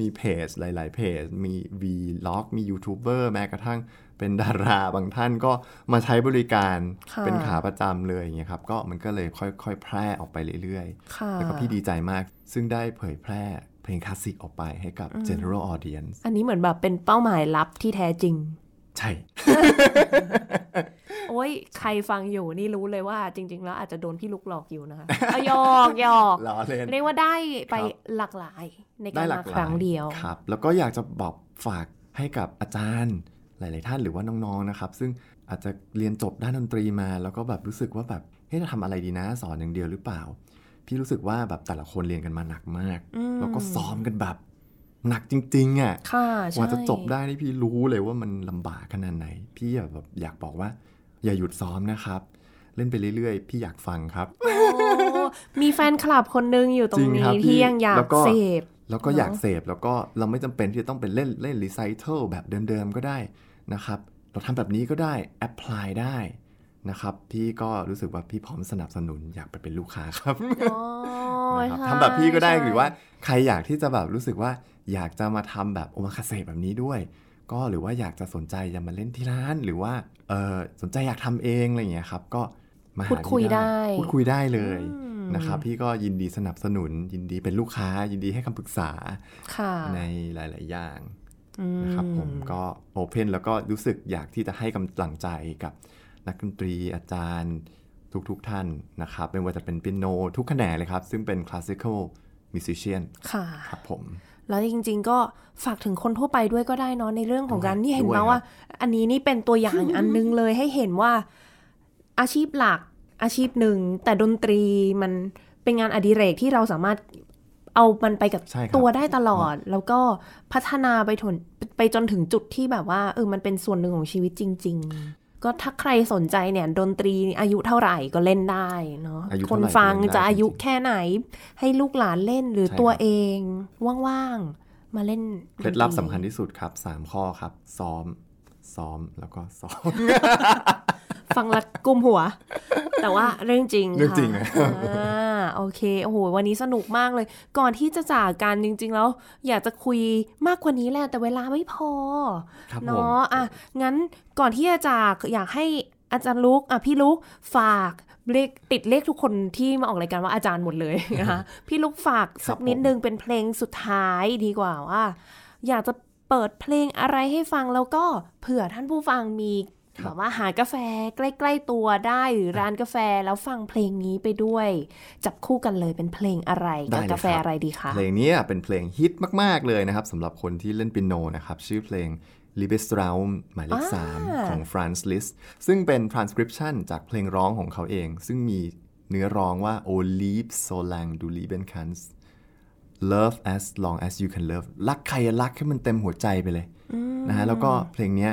มีเพจหลาย ๆ เพจ มี vlog มียูทูบเบอร์แม้กระทั่งเป็นดาราบางท่านก็มาใช้บริการค่ะเป็นขาประจำเลยอย่างเงี้ยครับ ก็มันก็เลยค่อย ๆ แพร่ออกไปเรื่อยค่ะๆแล้วก็พี่ดีใจมาก ซึ่งได้เผยแพร่ เพลงคลาสสิกออกไปให้กับ general audience อันนี้เหมือนแบบเป็นเป้าหมายลับที่แท้จริง ใช่ โอ้ยใครฟังอยู่นี่รู้เลยว่าจริง ๆ แล้วอาจจะโดนพี่ลุกหลอกอยู่นะคะเอาหยอกหยอกล้อเล่นเรียกว่าได้ไปครับหลากหลายในได้การหลามากหคลารั้งเดียวครับ แล้วก็อยากจะบอกฝากให้กับอาจารย์หลาย ๆ ท่านหรือว่าน้อง ๆ นะครับ ซึ่งอาจจะเรียนจบด้านดนตรีมา แล้วก็แบบรู้สึกว่าแบบเฮ้ยจะทำอะไรดีนะ สอนอย่างเดียวหรือเปล่า พี่รู้สึกว่าแบบแต่ละคนเรียนกันมาหนักมากอืมแล้วก็ซ้อมกันแบบหนักจริง ๆอะค่ะกใช่ว่าจะจบได้นี่พี่รู้เลยว่ามันลำบากขนาดไหน พี่แบบอยากบอกว่า อย่าหยุดซ้อมนะครับ เล่นไปเรื่อยๆ พี่อยากฟังครับโอ้มีแฟนคลับคนนึงอยู่ตรจริงงครันี้บที่พี่ยังอยาแล้กวก็เสพแล้วก็เนอะอยากเสพแล้วก็เราไม่จำเป็นที่จะต้องเป็นเล่นเล่นรีไซเคิลแบบเดิมๆก็ได้นะครับ เราทำแบบนี้ก็ได้แอพพลายได้ นะครับ พี่ก็รู้สึกว่าพี่พร้อมสนับสนุนอยากไปเป็นลูกค้าครับอ๋อนะครับใช่ทำแบบพี่ก็ได้ใช่หรือว่าใครอยากที่จะแบบรู้สึกว่าอยากจะมาทำแบบโอมาคาเซแบบนี้ด้วย ก็หรือว่าอยากจะสนใจจะมาเล่นที่ร้านหรือว่าเออสนใจอยากทำเองอะไรอย่างเงี้ยครับ ก็มาหาพูดคุยพี่ได้พูดคุยได้เลยอืมนะครับพี่ก็ยินดีสนับสนุน ยินดีเป็นลูกค้า ยินดีให้คำปรึกษาค่ะในหลาย ๆ อย่างอืมนะครับผมก็โอเพนแล้วก็รู้สึกอยากที่จะให้กำลังใจกับ นักดนตรีอาจารย์ทุกๆท่านนะครับไม่ว่าจะเป็นเปียโนทุกแขนงเลยครับ ซึ่งเป็น classical musicianค่ะครับผม แล้วจริงๆก็ฝากถึงคนทั่วไปด้วยก็ได้เนอะในเรื่องของการด้วยนี่เห็นด้วยมาครับว่า อันนี้นี่เป็นตัวอย่างอันนึงเลยให้เห็นว่าอาชีพหลักอาชีพหนึ่ง แต่ดนตรีมันเป็นงานอดิเรกที่เราสามารถเอามันไปกับใช่ครับตัวได้ตลอด แล้วก็พัฒนาไปจนไปจนถึงจุดที่แบบว่าเออมันเป็นส่วนหนึ่งของชีวิตจริง ๆ ก็ถ้าใครสนใจเนี่ยดนตรีอายุเท่าไหร่ก็เล่นได้เนาะอายุคเท่านไหร่ฟังก็เล่นได้จะอายุจริงๆแค่ไหน ให้ลูกหลานเล่นหรือใช่ตัวครับเอง ว่างๆ มาเล่นเคล็ดลับนตสำคัญที่สุดครับ 3 ข้อครับ ซ้อม ซ้อมแล้วก็ซ้อม ฟังและกุมหัว แต่ว่าเรื่องจริงเรื่องค่ะจริงนะอ่าโอเคโอ้โหวันนี้สนุกมากเลย ก่อนที่จะจากกันจริง ๆ แล้ว อยากจะคุยมากกว่านี้แหละแต่เวลาไม่พอครับผมเนาะอะงั้นก่อนที่จะจากอยากให้อาจารย์ลุกอะพี่ลุกฝากเรียกติดเลขทุกคนที่มาออกรายการว่าอาจารย์หมดเลยนะคะพี่ลุกฝากสักนิดนึงเป็นเพลงสุดท้ายดีกว่าว่า อยากจะเปิดเพลงอะไรให้ฟังแล้วก็เผื่อท่านผู้ฟังมีครับ แบบว่าหากาแฟใกล้ ๆตัวได้หรือร้านกาแฟแล้วฟังเพลงนี้ไปด้วย จับคู่กันเลยเป็นเพลงอะไรกับได้เลยกาแฟครับอะไรดีคะเพลงนี้เป็นเพลงฮิตมาก ๆเลยนะครับสำหรับคนที่เล่นเปียโนนะครับ ชื่อเพลง l i b e s t r a u m หมายเลขอ่า3ของ Franz Liszt ซึ่งเป็น transcription จากเพลงร้องของเขาเอง ซึ่งมีเนื้อร้องว่า O lieb so lang du lieben kannst love as long as you can love รักใครอะรักให้มันเต็มหัวใจไปเลยนะฮะแล้วก็เพลงเนี้ย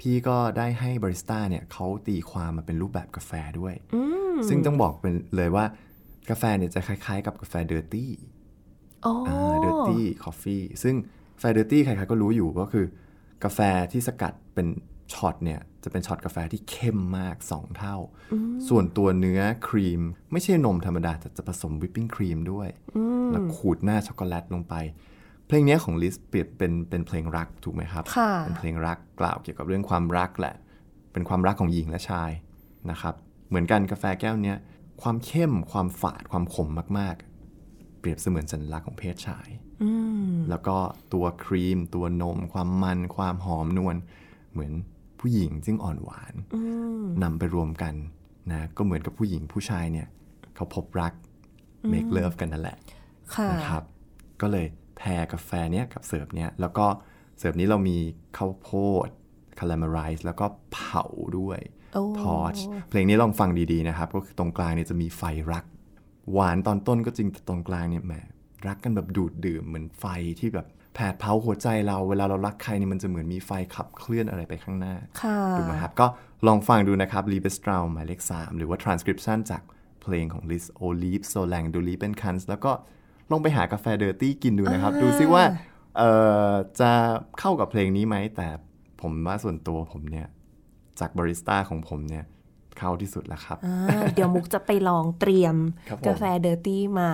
พี่ก็ได้ให้บาริสต้าเนี่ยเขาตีความมาเป็นรูปแบบกาแฟด้วย ซึ่งต้องบอกเป็นเลยว่ากาแฟเนี่ยจะคล้ายๆ กับกาแฟเดอร์ตี้โอ้เดอร์ตี้คอฟฟี่ซึ่งกาแฟเดอร์ตี้ใครๆก็รู้อยู่ก็คือ กาแฟที่สกัดเป็นช็อตเนี่ยจะเป็นช็อตกาแฟที่เข้มมาก 2 เท่า ส่วนตัวเนื้อครีม ไม่ใช่นมธรรมดาแต่จะผสม whipping cream ด้วย แล้วขูดหน้าช็อกโกแลตลงไป เพลงเนี้ยของลิสเปรียบเป็นเป็นเพลงรักถูกไหมครับค่ะเป็นเพลงรักกล่าวเกี่ยวกับเรื่องความรักแหละ เป็นความรักของหญิงและชายนะครับ เหมือนกันกาแฟแก้วเนี้ยความเข้มความฝาดความขมมาก ๆ เปรียบเสมือนสัญลักษณ์ของเพศชายแล้วก็ตัวครีม ตัวนม ความมัน ความหอมนวลเหมือนผู้หญิงซึ่งอ่อนหวานนำไปรวมกันนะก็เหมือนกับผู้หญิงผู้ชายเนี่ย เขาพบรัก make love กันนั่นแหละค่ะนะครับ ก็เลย แพรกาแฟเนี้ยกับเสิร์ฟเนี้ยแล้วก็เสิร์ฟนี้เรามีข้าวโพดคาราเมลไรซ์แล้วก็เผาด้วยโอ้ทอชเพลงนี้ลองฟังดีๆนะครับ ก็คือตรงกลางเนี่ยจะมีไฟรัก หวานตอนต้นก็จริงแต่ตรงกลางเนี่ยแหมรักกันแบบดูดดื่มเหมือนไฟที่แบบแผดเผาหัวใจเราเวลาเรารักใครเนี่ยมันจะเหมือนมีไฟขับเคลื่อนอะไรไปข้างหน้าค่ะถูกไหมครับ ก็ลองฟังดูนะครับ l i b e s t r a u m หมายเลข 3 หรือว่า transcription จากเพลงของ Liz o l i v e so lang du lieben kannst แล้วก็ ลองไปหากาแฟเดอร์ตี้กินดูนะครับ ดูซิว่าเอ่อจะเข้ากับเพลงนี้ไหม แต่ผมว่าส่วนตัวผมเนี่ย จากบาริสต้าของผมเนี่ยเข้าที่สุดแล้วครับอ่าเดี๋ยวมุกจะไปลองเตรียมครับผมกาแฟเดอร์ตี้มา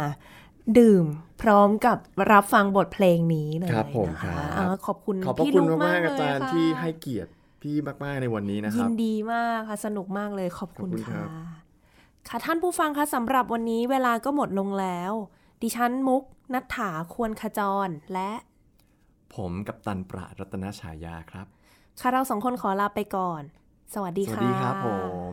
ดื่มพร้อมกับรับฟังบทเพลงนี้เลยครับผมนะครัคะบอ่าขอบคุณขอบพระพี่คุณนุ๊กมากๆเลอาจารย์ค่ะที่ให้เกียรติพี่มาก ๆ ในวันนี้นะคยิรับนดีมากค่ะ สนุกมากเลยขอบคุณขอบคุณครัค่ะบค่ะท่านผู้ฟังคะสำหรับวันนี้เวลาก็หมดลงแล้ว ดิฉันมุกนัฐถาควรขจรและ ผมกับตันประรัตนฉายาครับ ค่ะเราสองคนขอลาไปก่อน สวัสดีสวัสค่ะดีครับผม